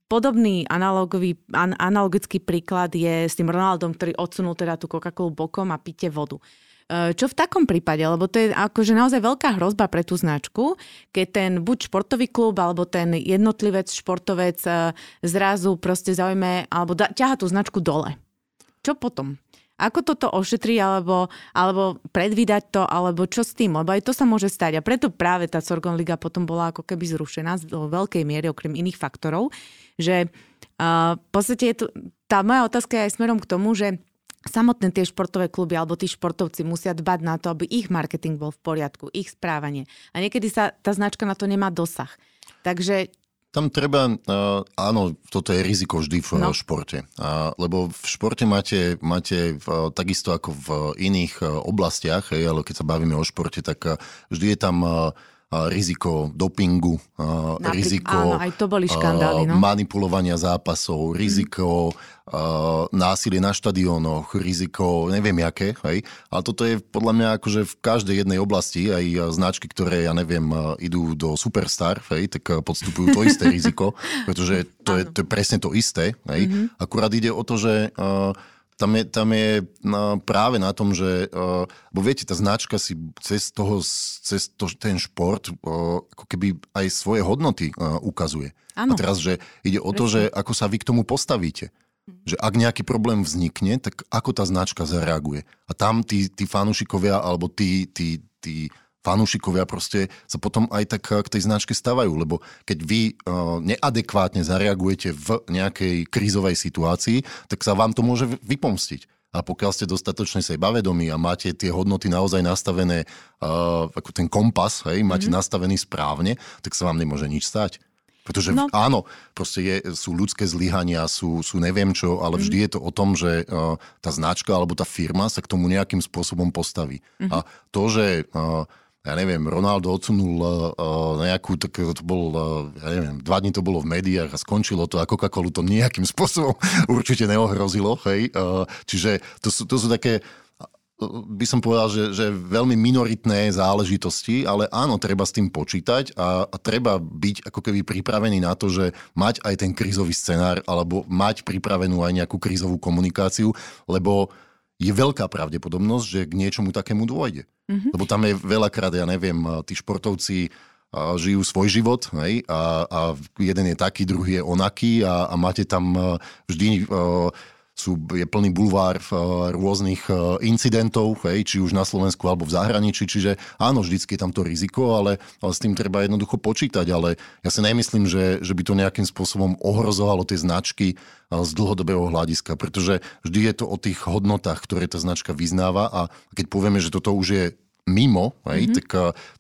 Podobný analogový, an, analogický príklad je s tým Ronaldom, ktorý odsunul teda tú Coca-Colu bokom a píte vodu. E, čo v takom prípade, lebo to je akože naozaj veľká hrozba pre tú značku, keď ten buď športový klub, alebo ten jednotlivec, športovec e, zrazu proste zaujme, alebo da, ťaha tú značku dole. Čo potom? Ako toto ošetriť, alebo, alebo predvídať to, alebo čo s tým, lebo aj to sa môže stať. A preto práve tá Sorgon Liga potom bola ako keby zrušená vo veľkej miere, okrem iných faktorov, že uh, v podstate je tu, tá moja otázka je aj smerom k tomu, že samotné tie športové kluby alebo tí športovci musia dbať na to, aby ich marketing bol v poriadku, ich správanie. A niekedy sa tá značka na to nemá dosah. Takže tam treba, áno, toto je riziko vždy v no. športe. Lebo v športe máte, máte takisto ako v iných oblastiach, ale keď sa bavíme o športe, tak vždy je tam riziko dopingu, Napríklad, riziko áno, aj to boli škandály, no. manipulovania zápasov, riziko mm. násilie na štadiónoch, riziko neviem aké, hej. Ale toto je podľa mňa akože v každej jednej oblasti, aj značky, ktoré, ja neviem, idú do Superstar, hej, tak podstupujú to isté [laughs] riziko, pretože to je, to je presne to isté, hej. Mm-hmm. Akurát ide o to, že uh, tam je, tam je no, práve na tom, že, uh, bo viete, tá značka si cez, toho, cez to, ten šport uh, ako keby aj svoje hodnoty uh, ukazuje. Ano. A teraz, že ide o to, že ako sa vy k tomu postavíte. Že ak nejaký problém vznikne, tak ako tá značka zareaguje. A tam tí, tí fanúšikovia alebo tí, tí, tí fanúšikovia proste sa potom aj tak k tej značke stavajú, lebo keď vy uh, neadekvátne zareagujete v nejakej krízovej situácii, tak sa vám to môže vypomstiť. A pokiaľ ste dostatočne sebavedomí a máte tie hodnoty naozaj nastavené uh, ako ten kompas, hej, máte mm-hmm. nastavený správne, tak sa vám nemôže nič stať. Pretože no. áno, proste je, sú ľudské zlyhania, sú, sú neviem čo, ale vždy mm. je to o tom, že uh, tá značka alebo tá firma sa k tomu nejakým spôsobom postaví. Mm-hmm. A to, že uh, ja neviem, Ronaldo odsunul uh, nejakú, tak to bol, uh, ja neviem, dva dní to bolo v médiách a skončilo to a Coca-Colu to nejakým [laughs] spôsobom určite neohrozilo, hej. Uh, čiže to sú, to sú také by som povedal, že, že veľmi minoritné záležitosti, ale áno, treba s tým počítať a, a treba byť ako keby pripravený na to, že mať aj ten krízový scenár alebo mať pripravenú aj nejakú krízovú komunikáciu, lebo je veľká pravdepodobnosť, že k niečomu takému dôjde. Mm-hmm. Lebo tam je veľakrát, ja neviem, tí športovci žijú svoj život hej, a, a jeden je taký, druhý je onaký a, a máte tam vždy sú, je plný bulvár uh, rôznych uh, incidentov, hej, či už na Slovensku alebo v zahraničí, čiže áno, vždycky je tam to riziko, ale, ale s tým treba jednoducho počítať, ale ja si nemyslím, že, že by to nejakým spôsobom ohrozovalo tie značky uh, z dlhodobého hľadiska, pretože vždy je to o tých hodnotách, ktoré tá značka vyznáva a keď povieme, že toto už je mimo, hej, mm-hmm. tak,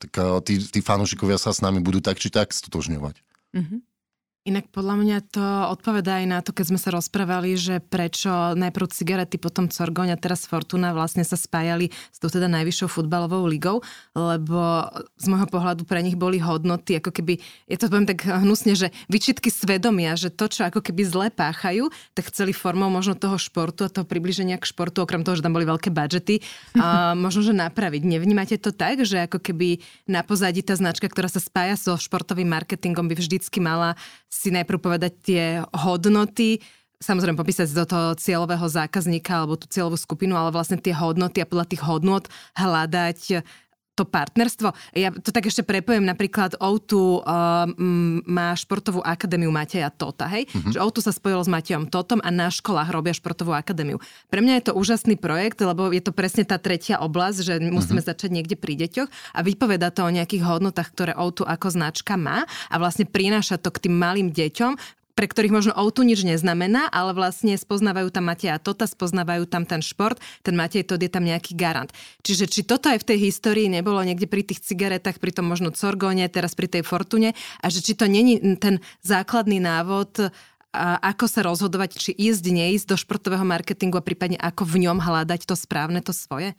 tak tí, tí fanúšikovia sa s nami budú tak či tak stotožňovať. Mm-hmm. Inak podľa mňa to odpovedá aj na to, keď sme sa rozprávali, že prečo najprv cigarety, potom Corgoň a teraz Fortuna vlastne sa spájali s tou teda najvyššou futbalovou ligou, lebo z môjho pohľadu pre nich boli hodnoty, ako keby, je to poviem tak hnusne, že vyčitky svedomia, že to, čo ako keby zle páchajú, tak chceli formou možno toho športu a toho približenia k športu, okrem toho, že tam boli veľké budžety, a [laughs] možno, že napraviť. Nevnímate to tak, že ako keby na pozadí tá značka, ktorá sa spája so športovým marketingom, by vždycky mala si najprv povedať tie hodnoty, samozrejme popísať do toho cieľového zákazníka alebo tú cieľovú skupinu, ale vlastne tie hodnoty a podľa tých hodnot hľadať to partnerstvo. Ja to tak ešte prepojím, napríklad O2 uh, má športovú akadémiu Mateja Tota, hej? Mm-hmm. Že O2 sa spojilo s Matejom Totom a na školách robia športovú akadémiu. Pre mňa je to úžasný projekt, lebo je to presne tá tretia oblasť, že musíme mm-hmm. začať niekde pri deťoch a vypoveda to o nejakých hodnotách, ktoré O2 ako značka má a vlastne prináša to k tým malým deťom, pre ktorých možno outu nič neznamená, ale vlastne spoznávajú tam Mateja Tota, spoznávajú tam ten šport, ten Matej Tot je tam nejaký garant. Čiže či toto aj v tej histórii nebolo niekde pri tých cigaretách, pri tom možno Corgone, teraz pri tej Fortune a že či to není ten základný návod a ako sa rozhodovať, či ísť, neísť do športového marketingu a prípadne ako v ňom hľadať to správne, to svoje?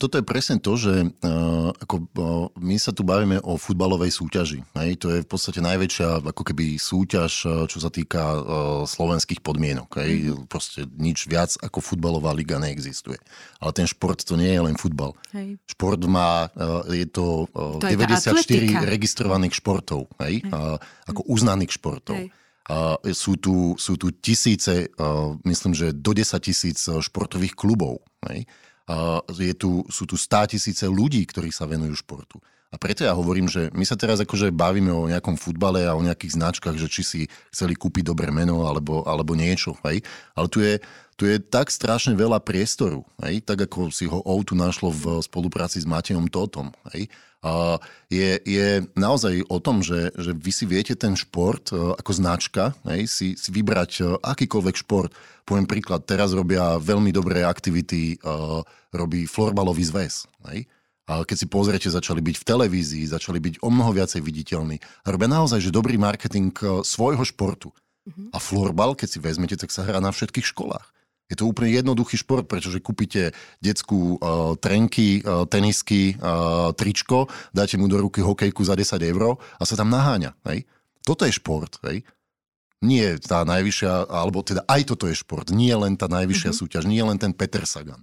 Toto je presne to, že uh, ako, uh, my sa tu bavíme o futbalovej súťaži. Hej? To je v podstate najväčšia ako keby súťaž, čo sa týka uh, slovenských podmienok. Hej? Mm. Proste nič viac ako futbalová liga neexistuje. Ale ten šport to nie je len futbal. Hej. Šport má, uh, je to, uh, to 94 je registrovaných športov. Hej? Hej. Uh, ako uznaných športov. Hej. Uh, sú, tu, sú tu tisíce, uh, myslím, že do 10 tisíc športových klubov. Hej? Je tu, sú tu stá tisíce ľudí, ktorí sa venujú športu. A preto ja hovorím, že my sa teraz akože bavíme o nejakom futbale a o nejakých značkách, že či si chceli kúpiť dobré meno alebo, alebo niečo. Hej? Ale tu je, tu je tak strašne veľa priestoru, hej? tak ako si ho Outu našlo v spolupráci s Matejom Totom. Hej? A je, je naozaj o tom, že, že vy si viete ten šport e, ako značka, hej, si, si vybrať e, akýkoľvek šport. Poviem príklad, teraz robia veľmi dobré aktivity, uh, robí florbalový zväz. Hej. A keď si pozriete, začali byť v televízii, začali byť o mnoho viacej viditeľní. Robia naozaj, že dobrý marketing svojho športu. Uh-huh. A florbal, keď si vezmete, tak sa hrá na všetkých školách. Je to úplne jednoduchý šport, pretože kúpite detskú uh, trenky, uh, tenisky, uh, tričko, dáte mu do ruky hokejku za 10 eur a sa tam naháňa. Hej? Toto je šport. Hej? Nie tá najvyššia, alebo teda aj toto je šport. Nie len tá najvyššia mm-hmm. súťaž, nie len ten Peter Sagan.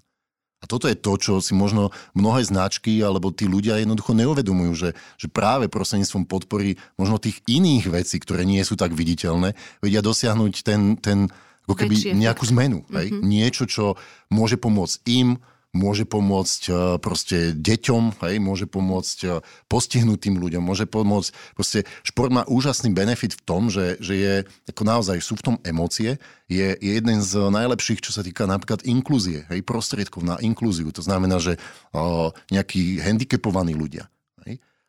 A toto je to, čo si možno mnohé značky alebo tí ľudia jednoducho neuvedomujú, že, že práve prostredníctvom podpory možno tých iných vecí, ktoré nie sú tak viditeľné, vedia dosiahnuť ten, ten ako keby nejakú zmenu. Mm-hmm. Niečo, čo môže pomôcť im, môže pomôcť e, proste deťom, hej, môže pomôcť e, postihnutým ľuďom, môže pomôcť, proste šport má úžasný benefit v tom, že, že je, ako naozaj sú v tom emócie, je, je jeden z najlepších, čo sa týka napríklad inklúzie, hej, prostriedkov na inklúziu. To znamená, že o, nejakí handicapovaní ľudia,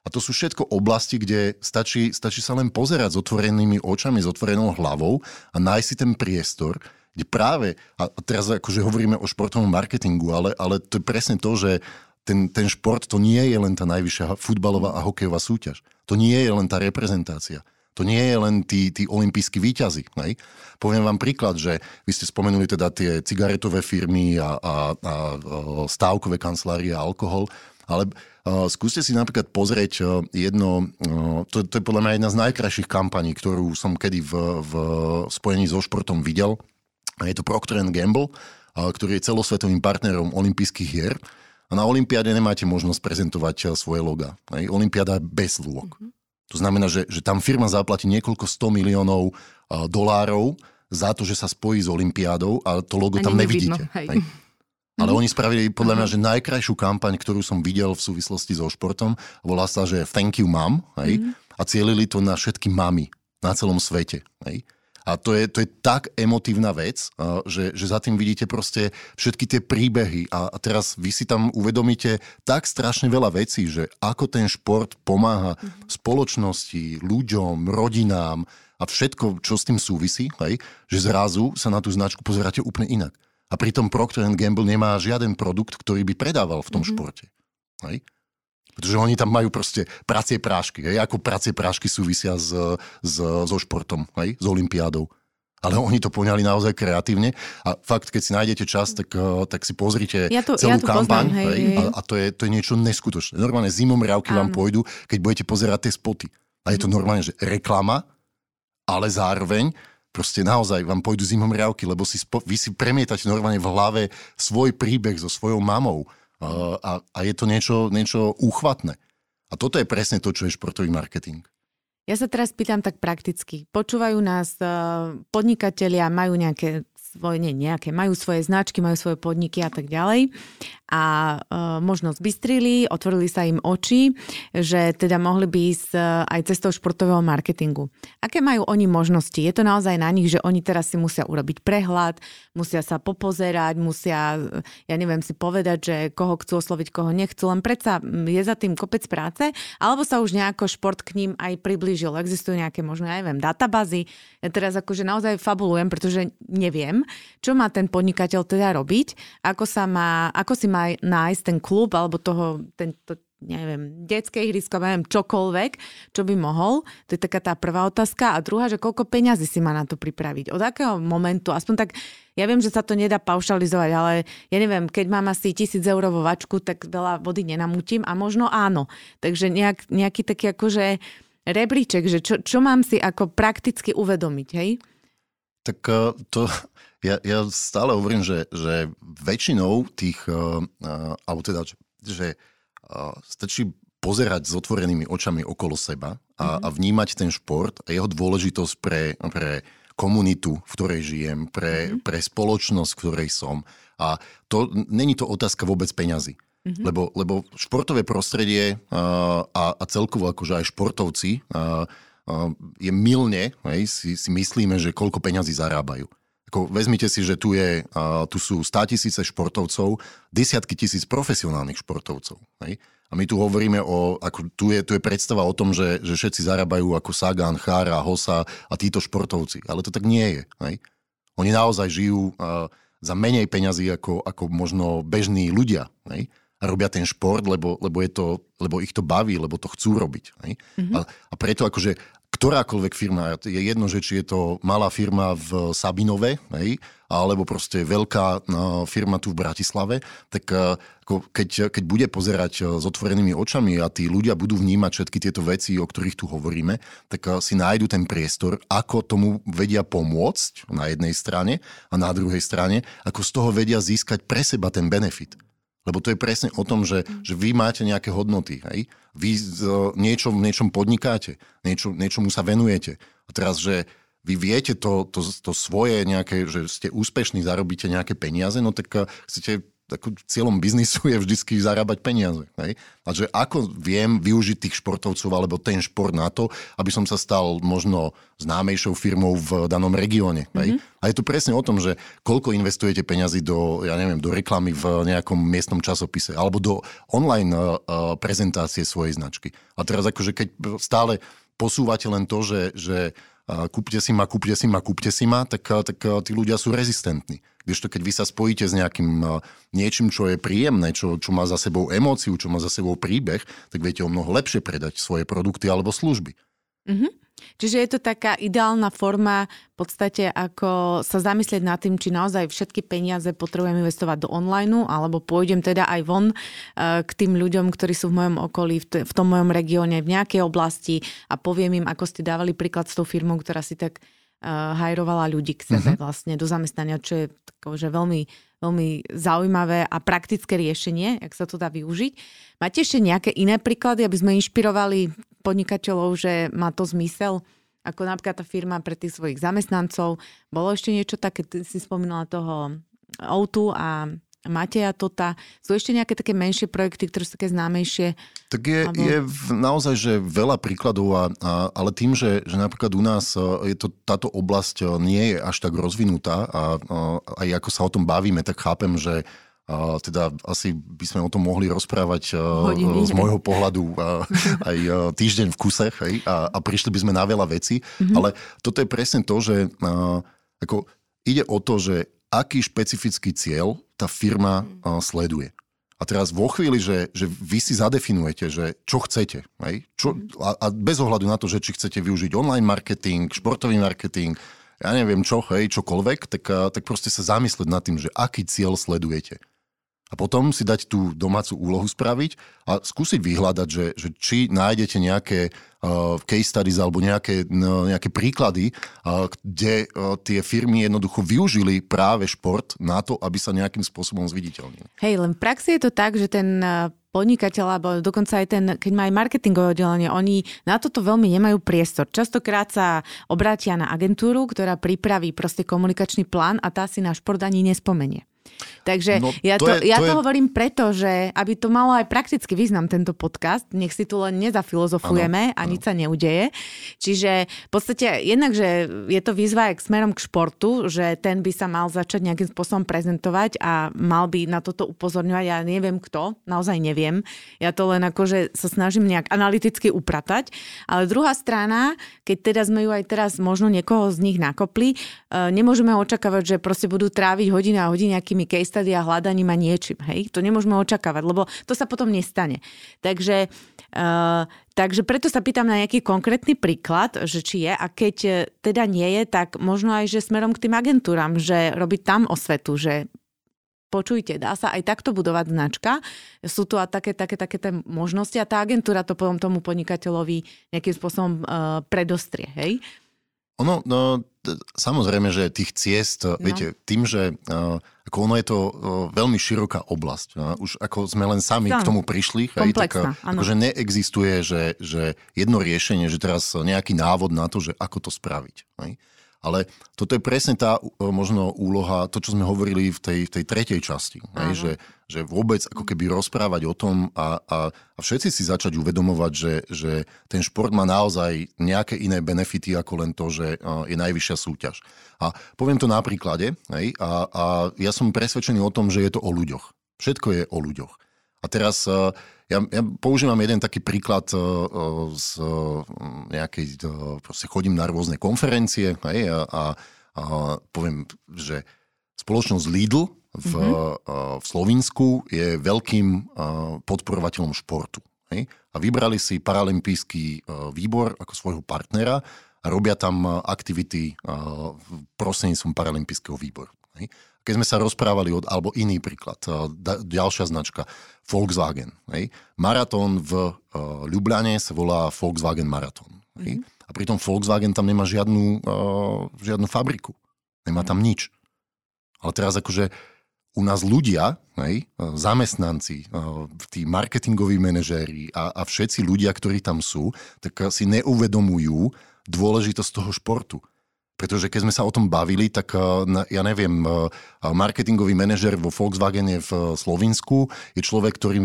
a to sú všetko oblasti, kde stačí, stačí sa len pozerať s otvorenými očami, s otvorenou hlavou a nájsť si ten priestor, kde práve, a teraz akože hovoríme o športovom marketingu, ale, ale to je presne to, že ten, ten šport to nie je len tá najvyššia futbalová a hokejová súťaž. To nie je len tá reprezentácia. To nie je len tí, tí olimpijskí výťazí. Nej? Poviem vám príklad, že vy ste spomenuli teda tie cigaretové firmy a, a, a, stávkové kancelárie a alkohol, ale skúste si napríklad pozrieť jedno, to, to je podľa mňa jedna z najkrajších kampaní, ktorú som kedy v, v spojení so športom videl. Je to Procter Gamble, ktorý je celosvetovým partnerom olympijských hier. A na Olympiáde nemáte možnosť prezentovať svoje loga. Olympiáda je bez lôk. Mm-hmm. To znamená, že, že tam firma zaplatí niekoľko 100 miliónov dolárov za to, že sa spojí s Olympiádou a to logo a tam nevidíte. Nevidno, hej. Hej. Ale mm-hmm. oni spravili podľa mňa, že najkrajšiu kampaň, ktorú som videl v súvislosti so športom, volá sa, že Thank you mom, hej? Mm-hmm. a cielili to na všetky mamy na celom svete. Hej? A to je, to je tak emotívna vec, že, že za tým vidíte proste všetky tie príbehy a, a teraz vy si tam uvedomíte tak strašne veľa vecí, že ako ten šport pomáha mm-hmm. spoločnosti, ľuďom, rodinám a všetko, čo s tým súvisí, hej, že zrazu sa na tú značku pozeráte úplne inak. A pritom Procter Gamble nemá žiaden produkt, ktorý by predával v tom mm-hmm. športe. Hej? Pretože oni tam majú proste pracie prášky. Hej? Ako pracie prášky súvisia s, s, so športom, hej? s olympiádou. Ale oni to poňali naozaj kreatívne a fakt, keď si nájdete čas, tak, eh, tak si pozrite ja to, celú ja to kampaň poznám, hej, hej. A, a to, je, to je niečo neskutočné. Normálne zimom riavky vám pôjdu, keď budete pozerať tie spoty. A je to normálne, že reklama, ale zároveň proste naozaj vám pôjdu zimom riavky, lebo si spo, vy si premietate normálne v hlave svoj príbeh so svojou mamou a, a je to niečo, niečo úchvatné. A toto je presne to, čo je športový marketing. Ja sa teraz pýtam tak prakticky. Počúvajú nás uh, podnikatelia, majú nejaké svoje, nie nejaké, majú svoje značky, majú svoje podniky a tak ďalej. A e, možno zbystrili, otvorili sa im oči, že teda mohli by ísť e, aj cestou športového marketingu. Aké majú oni možnosti? Je to naozaj na nich, že oni teraz si musia urobiť prehľad, musia sa popozerať, musia, ja neviem, si povedať, že koho chcú osloviť, koho nechcú, len predsa je za tým kopec práce, alebo sa už nejako šport k ním aj priblížil. Existujú nejaké možno, ja neviem, databázy. Ja teraz akože naozaj fabulujem, pretože neviem, čo má ten podnikateľ teda robiť, ako, sa má, ako si má nájsť ten klub alebo toho, ten, neviem, detské ihrisko, neviem, čokoľvek, čo by mohol. To je taká tá prvá otázka. A druhá, že koľko peňazí si má na to pripraviť. Od akého momentu, aspoň tak, ja viem, že sa to nedá paušalizovať, ale ja neviem, keď mám asi tisíc eur vo vačku, tak veľa vody nenamutím a možno áno. Takže nejak, nejaký taký akože rebríček, že čo, čo mám si ako prakticky uvedomiť, hej? Tak eh, to, ja, ja stále hovorím, že, že väčšinou tých, uh, uh, alebo teda, že uh, stačí pozerať s otvorenými očami okolo seba a, mm-hmm. a vnímať ten šport a jeho dôležitosť pre, pre komunitu, v ktorej žijem, pre, mm-hmm. pre spoločnosť, v ktorej som. A to není to otázka vôbec peňazí. Mm-hmm. Lebo, lebo športové prostredie uh, a, a celkovo akože aj športovci uh, uh, je milne, hej, si, si myslíme, že koľko peňazí zarábajú. Ako, vezmite si, že tu, je, a, tu sú 100 tisíce športovcov, desiatky tisíc profesionálnych športovcov. Hej? A my tu hovoríme o, ako tu je, tu je predstava o tom, že, že všetci zarábajú ako Sagan, Chára, Hosa a títo športovci. Ale to tak nie je. Hej? Oni naozaj žijú a, za menej peňazí ako, ako možno bežní ľudia. Hej? a robia ten šport, lebo, lebo, je to, lebo ich to baví, lebo to chcú robiť. Hej? Mm-hmm. A, a preto akože ktorákoľvek firma, je jedno, že či je to malá firma v Sabinove, hej, alebo proste veľká no, firma tu v Bratislave, tak e, keď, keď bude pozerať e, s otvorenými očami a tí ľudia budú vnímať všetky tieto veci, o ktorých tu hovoríme, tak e, si nájdu ten priestor, ako tomu vedia pomôcť na jednej strane a na druhej strane, ako z toho vedia získať pre seba ten benefit. Lebo to je presne o tom, že, že vy máte nejaké hodnoty. Hej? Vy niečo, v niečom podnikáte, niečo, niečomu sa venujete. A teraz, že vy viete to, to, to svoje nejaké, že ste úspešní, zarobíte nejaké peniaze, no tak eh, chcete takú cieľom biznisu je vždycky zarábať peniaze. Hej? A že ako viem využiť tých športovcov alebo ten šport na to, aby som sa stal možno známejšou firmou v danom regióne. Mm-hmm. A je to presne o tom, že koľko investujete peňazí do, ja neviem, do reklamy v nejakom miestnom časopise alebo do online uh, prezentácie svojej značky. A teraz akože keď stále posúvate len to, že, že kúpte si ma, kúpte si ma, kúpte si ma, tak, tak tí ľudia sú rezistentní. Kdežto keď vy sa spojíte s nejakým niečím, čo je príjemné, čo, čo má za sebou emóciu, čo má za sebou príbeh, tak viete o mnoho lepšie predať svoje produkty alebo služby. Mm-hmm. Čiže je to taká ideálna forma v podstate ako sa zamyslieť nad tým, či naozaj všetky peniaze potrebujem investovať do online, alebo pôjdem teda aj von e, k tým ľuďom, ktorí sú v mojom okolí, v tom mojom regióne, v nejakej oblasti a poviem im, ako ste dávali príklad s tou firmou, ktorá si tak uh, hajrovala ľudí k sebe uh-huh. vlastne do zamestnania, čo je tako, že veľmi, veľmi zaujímavé a praktické riešenie, jak sa to dá využiť. Máte ešte nejaké iné príklady, aby sme inšpirovali podnikateľov, že má to zmysel? Ako napríklad tá firma pre tých svojich zamestnancov. Bolo ešte niečo také, ty si spomínala toho Outu a Mateja Tota. Sú ešte nejaké také menšie projekty, ktoré sú také známejšie? Tak je, alebo... je naozaj, že veľa príkladov, a, a, ale tým, že, že napríklad u nás e, je to, táto oblasť e, nie je až tak rozvinutá a, a aj ako sa o tom bavíme, tak chápem, že a teda asi by sme o tom mohli rozprávať e, Hodiny. z môjho pohľadu aj týždeň v kuse hej, a, a prišli by sme na veľa vecí, mm-hmm. ale toto je presne to, že ako ide o to, že aký špecifický cieľ tá firma sleduje. A teraz vo chvíli, že, že vy si zadefinujete, že čo chcete, hej? Čo, a, a bez ohľadu na to, že či chcete využiť online marketing, športový marketing, ja neviem čo, hej, čokoľvek, tak, tak proste sa zamyslieť nad tým, že aký cieľ sledujete. A potom si dať tú domácu úlohu spraviť a skúsiť vyhľadať, že, že či nájdete nejaké uh, case studies alebo nejaké, no, nejaké príklady, uh, kde uh, tie firmy jednoducho využili práve šport na to, aby sa nejakým spôsobom zviditeľnili. Hej, len v praxi je to tak, že ten podnikateľ, alebo dokonca aj ten, keď má aj marketingové oddelenie, oni na toto veľmi nemajú priestor. Častokrát sa obrátia na agentúru, ktorá pripraví proste komunikačný plán a tá si na šport ani nespomenie. Takže no, ja, to, to, je, ja to, to je... hovorím preto, že aby to malo aj prakticky význam tento podcast, nech si tu len nezafilozofujeme ano, a nič sa neudeje. Čiže v podstate jednak, že je to výzva aj k smerom k športu, že ten by sa mal začať nejakým spôsobom prezentovať a mal by na toto upozorňovať. Ja neviem kto, naozaj neviem. Ja to len akože sa snažím nejak analyticky upratať. Ale druhá strana, keď teda sme ju aj teraz možno niekoho z nich nakopli, eh, nemôžeme očakávať, že proste budú tráviť hodiny a hodiny nejakými case study a hľadaním a niečím. Hej? To nemôžeme očakávať, lebo to sa potom nestane. Takže, uh, takže preto sa pýtam na nejaký konkrétny príklad, že či je a keď eh, teda nie je, tak možno aj, že smerom k tým agentúram, že robiť tam osvetu, že počujte, dá sa aj takto budovať značka, sú tu a také, také, také tie možnosti a tá agentúra to potom tomu podnikateľovi nejakým spôsobom uh, predostrie, hej? Ono, no, samozrejme, že tých ciest, no. viete, tým, že uh, ako ono je to uh, veľmi široká oblasť. Uh, už ako sme len sami Tam. k tomu prišli, hej, tak akože neexistuje, že, že jedno riešenie, že teraz nejaký návod na to, že ako to spraviť. Hej. Ale toto je presne tá možno úloha, to, čo sme hovorili v tej, v tej tretej časti. Hej, že, že vôbec ako keby rozprávať o tom a, a, a všetci si začať uvedomovať, že, že ten šport má naozaj nejaké iné benefity ako len to, že je najvyššia súťaž. A poviem to na príklade. Hej, a, a ja som presvedčený o tom, že je to o ľuďoch. Všetko je o ľuďoch. A teraz ja, ja používam jeden taký príklad uh, z uh, nejakej, proste chodím na rôzne konferencie hej, a, a, a poviem, že spoločnosť Lidl v, mm-hmm. v Slovensku je veľkým podporovateľom športu. Hej? A vybrali si paralympijský výbor ako svojho partnera a robia tam aktivity prostredníctvom paralympijského výboru. Hej? Keď sme sa rozprávali, od, alebo iný príklad, ďalšia značka, Volkswagen. Hej? Maratón v Ljubljane sa volá Volkswagen Maratón. Hej? Mm-hmm. A pritom Volkswagen tam nemá žiadnu, žiadnu fabriku. Nemá tam nič. Ale teraz akože u nás ľudia, hej, zamestnanci, tí marketingoví manažéri a, a všetci ľudia, ktorí tam sú, tak si neuvedomujú dôležitosť toho športu. Pretože keď sme sa o tom bavili, tak ja neviem, marketingový manažer vo Volkswagene v Slovensku je človek, ktorý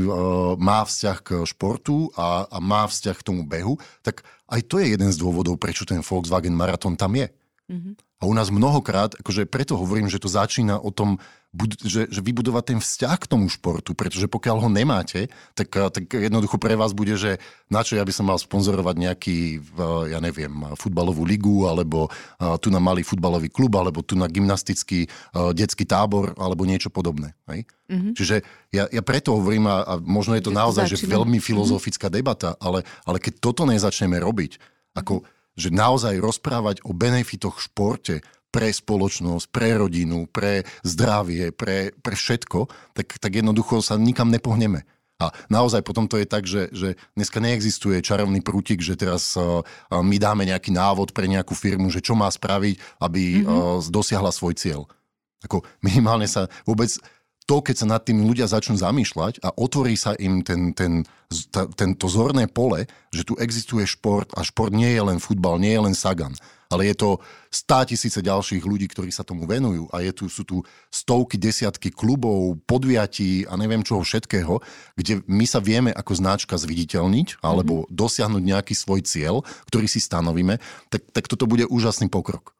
má vzťah k športu a, a má vzťah k tomu behu, tak aj to je jeden z dôvodov, prečo ten Volkswagen Marathon tam je. Mm-hmm. A u nás mnohokrát, akože preto hovorím, že to začína o tom, že, že vybudovať ten vzťah k tomu športu, pretože pokiaľ ho nemáte, tak, tak jednoducho pre vás bude, že na čo ja by som mal sponzorovať nejaký, ja neviem, futbalovú ligu, alebo tu na malý futbalový klub, alebo tu na gymnastický detský tábor, alebo niečo podobné. Hej? Mm-hmm. Čiže ja, ja preto hovorím, a, a možno je to že naozaj to že veľmi mhm. filozofická mm-hmm. debata, ale, ale keď toto nezačneme robiť, ako že naozaj rozprávať o benefitoch v športe pre spoločnosť, pre rodinu, pre zdravie, pre, pre všetko, tak, tak jednoducho sa nikam nepohneme. A naozaj potom to je tak, že, že dneska neexistuje čarovný prútik, že teraz uh, my dáme nejaký návod pre nejakú firmu, že čo má spraviť, aby mm-hmm. uh, dosiahla svoj cieľ. Ako minimálne sa vôbec to, keď sa nad tým ľudia začnú zamýšľať a otvorí sa im ten, ten, ta, tento zorné pole, že tu existuje šport a šport nie je len futbal, nie je len sagan, ale je to stá tisíce ďalších ľudí, ktorí sa tomu venujú a je tu, sú tu stovky, desiatky klubov, podviatí a neviem čoho všetkého, kde my sa vieme ako značka zviditeľniť alebo mm-hmm. dosiahnuť nejaký svoj cieľ, ktorý si stanovíme, tak, tak toto bude úžasný pokrok.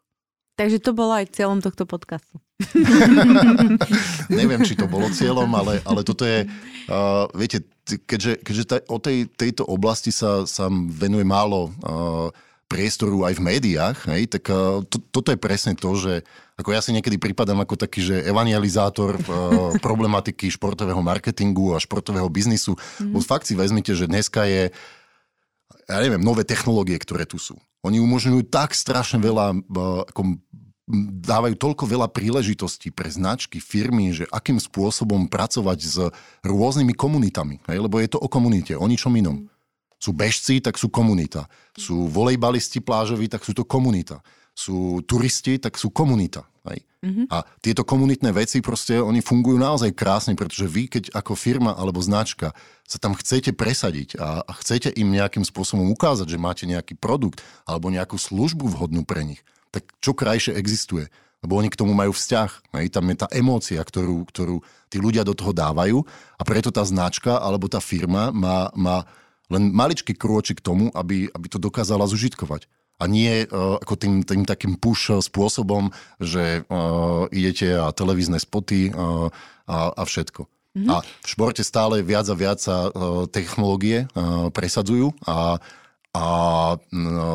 Takže to bolo aj cieľom tohto podcastu. [laughs] Neviem, či to bolo cieľom, ale, ale toto je, uh, viete, keďže, keďže ta, o tej, tejto oblasti sa, sa venuje málo uh, priestoru aj v médiách, hej, tak uh, to, toto je presne to, že ako ja si niekedy pripadám ako taký, že evangelizátor uh, problematiky športového marketingu a športového biznisu. Mm-hmm. Fakt si vezmite, že dneska je ja neviem, nové technológie, ktoré tu sú. Oni umožňujú tak strašne veľa, ako dávajú toľko veľa príležitostí pre značky, firmy, že akým spôsobom pracovať s rôznymi komunitami. Hej? Lebo je to o komunite, o ničom inom. Sú bežci, tak sú komunita. Sú volejbalisti plážoví, tak sú to komunita. Sú turisti, tak sú komunita. Mm-hmm. A tieto komunitné veci proste, oni fungujú naozaj krásne, pretože vy, keď ako firma alebo značka sa tam chcete presadiť a, a chcete im nejakým spôsobom ukázať, že máte nejaký produkt alebo nejakú službu vhodnú pre nich, tak čo krajšie existuje? Lebo oni k tomu majú vzťah. Hej? Tam je tá emócia, ktorú, ktorú tí ľudia do toho dávajú a preto tá značka alebo tá firma má, má len maličký krôčik k tomu, aby, aby to dokázala zužitkovať a nie uh, ako tým, tým takým push spôsobom, že uh, idete a televízne spoty uh, a, a všetko. Mm-hmm. A v športe stále viac a viac sa uh, technológie uh, presadzujú a a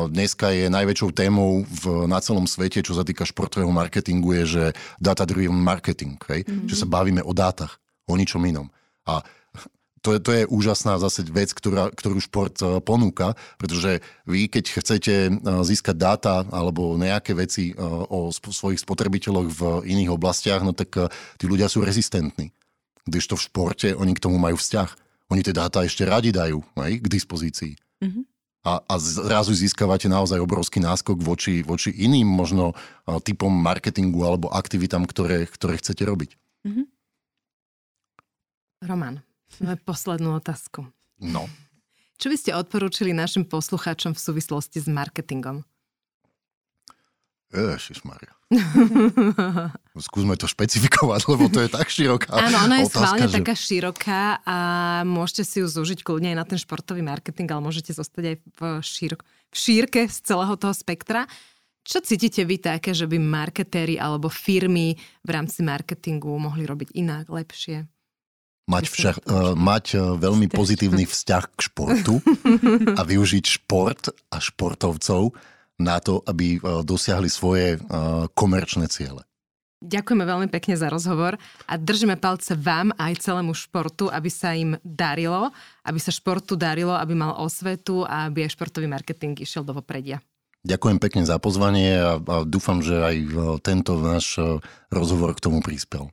dneska je najväčšou témou v, na celom svete, čo sa týka športového marketingu, je, že data-driven marketing. Hej? Mm-hmm. Že sa bavíme o dátach, o ničom inom. A to je, to je úžasná zase vec, ktorá, ktorú šport e, ponúka, pretože vy, keď chcete e, získať dáta alebo nejaké veci e, o svojich spotrebiteľoch v iných oblastiach, no tak tí ľudia sú rezistentní. Když to v športe, oni k tomu majú vzťah. Oni tie dáta ešte radi dajú aj, k dispozícii. Mm-hmm. A, a zrazu získavate naozaj obrovský náskok voči, voči iným možno typom marketingu alebo aktivitám, ktoré, ktoré chcete robiť. Mm-hmm. Roman, Máme poslednú otázku. No. Čo by ste odporúčili našim poslucháčom v súvislosti s marketingom? Ježišmarja. [laughs] Skúsme to špecifikovať, lebo to je tak široká Áno, ona je schválne že... taká široká a môžete si ju zúžiť kľudne aj na ten športový marketing, ale môžete zostať aj v, šír... v šírke z celého toho spektra. Čo cítite vy také, že by marketéri alebo firmy v rámci marketingu mohli robiť inak, lepšie? Mať, však, uh, mať uh, veľmi pozitívny vzťah k športu a využiť šport a športovcov na to, aby uh, dosiahli svoje uh, komerčné ciele. Ďakujeme veľmi pekne za rozhovor a držíme palce vám aj celému športu, aby sa im darilo, aby sa športu darilo, aby mal osvetu a aby aj športový marketing išiel do popredia. Ďakujem pekne za pozvanie a, a dúfam, že aj tento náš e, rozhovor k tomu prispel.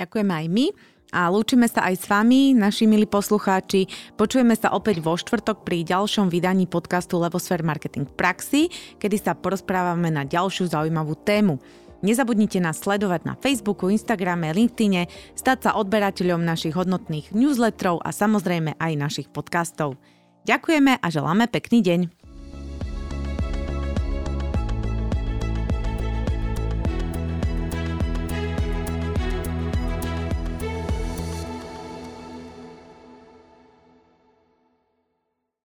Ďakujeme aj my a lúčime sa aj s vami, naši milí poslucháči. Počujeme sa opäť vo štvrtok pri ďalšom vydaní podcastu Levosphere Marketing praxi, kedy sa porozprávame na ďalšiu zaujímavú tému. Nezabudnite nás sledovať na Facebooku, Instagrame, LinkedIne, stať sa odberateľom našich hodnotných newsletterov a samozrejme aj našich podcastov. Ďakujeme a želáme pekný deň.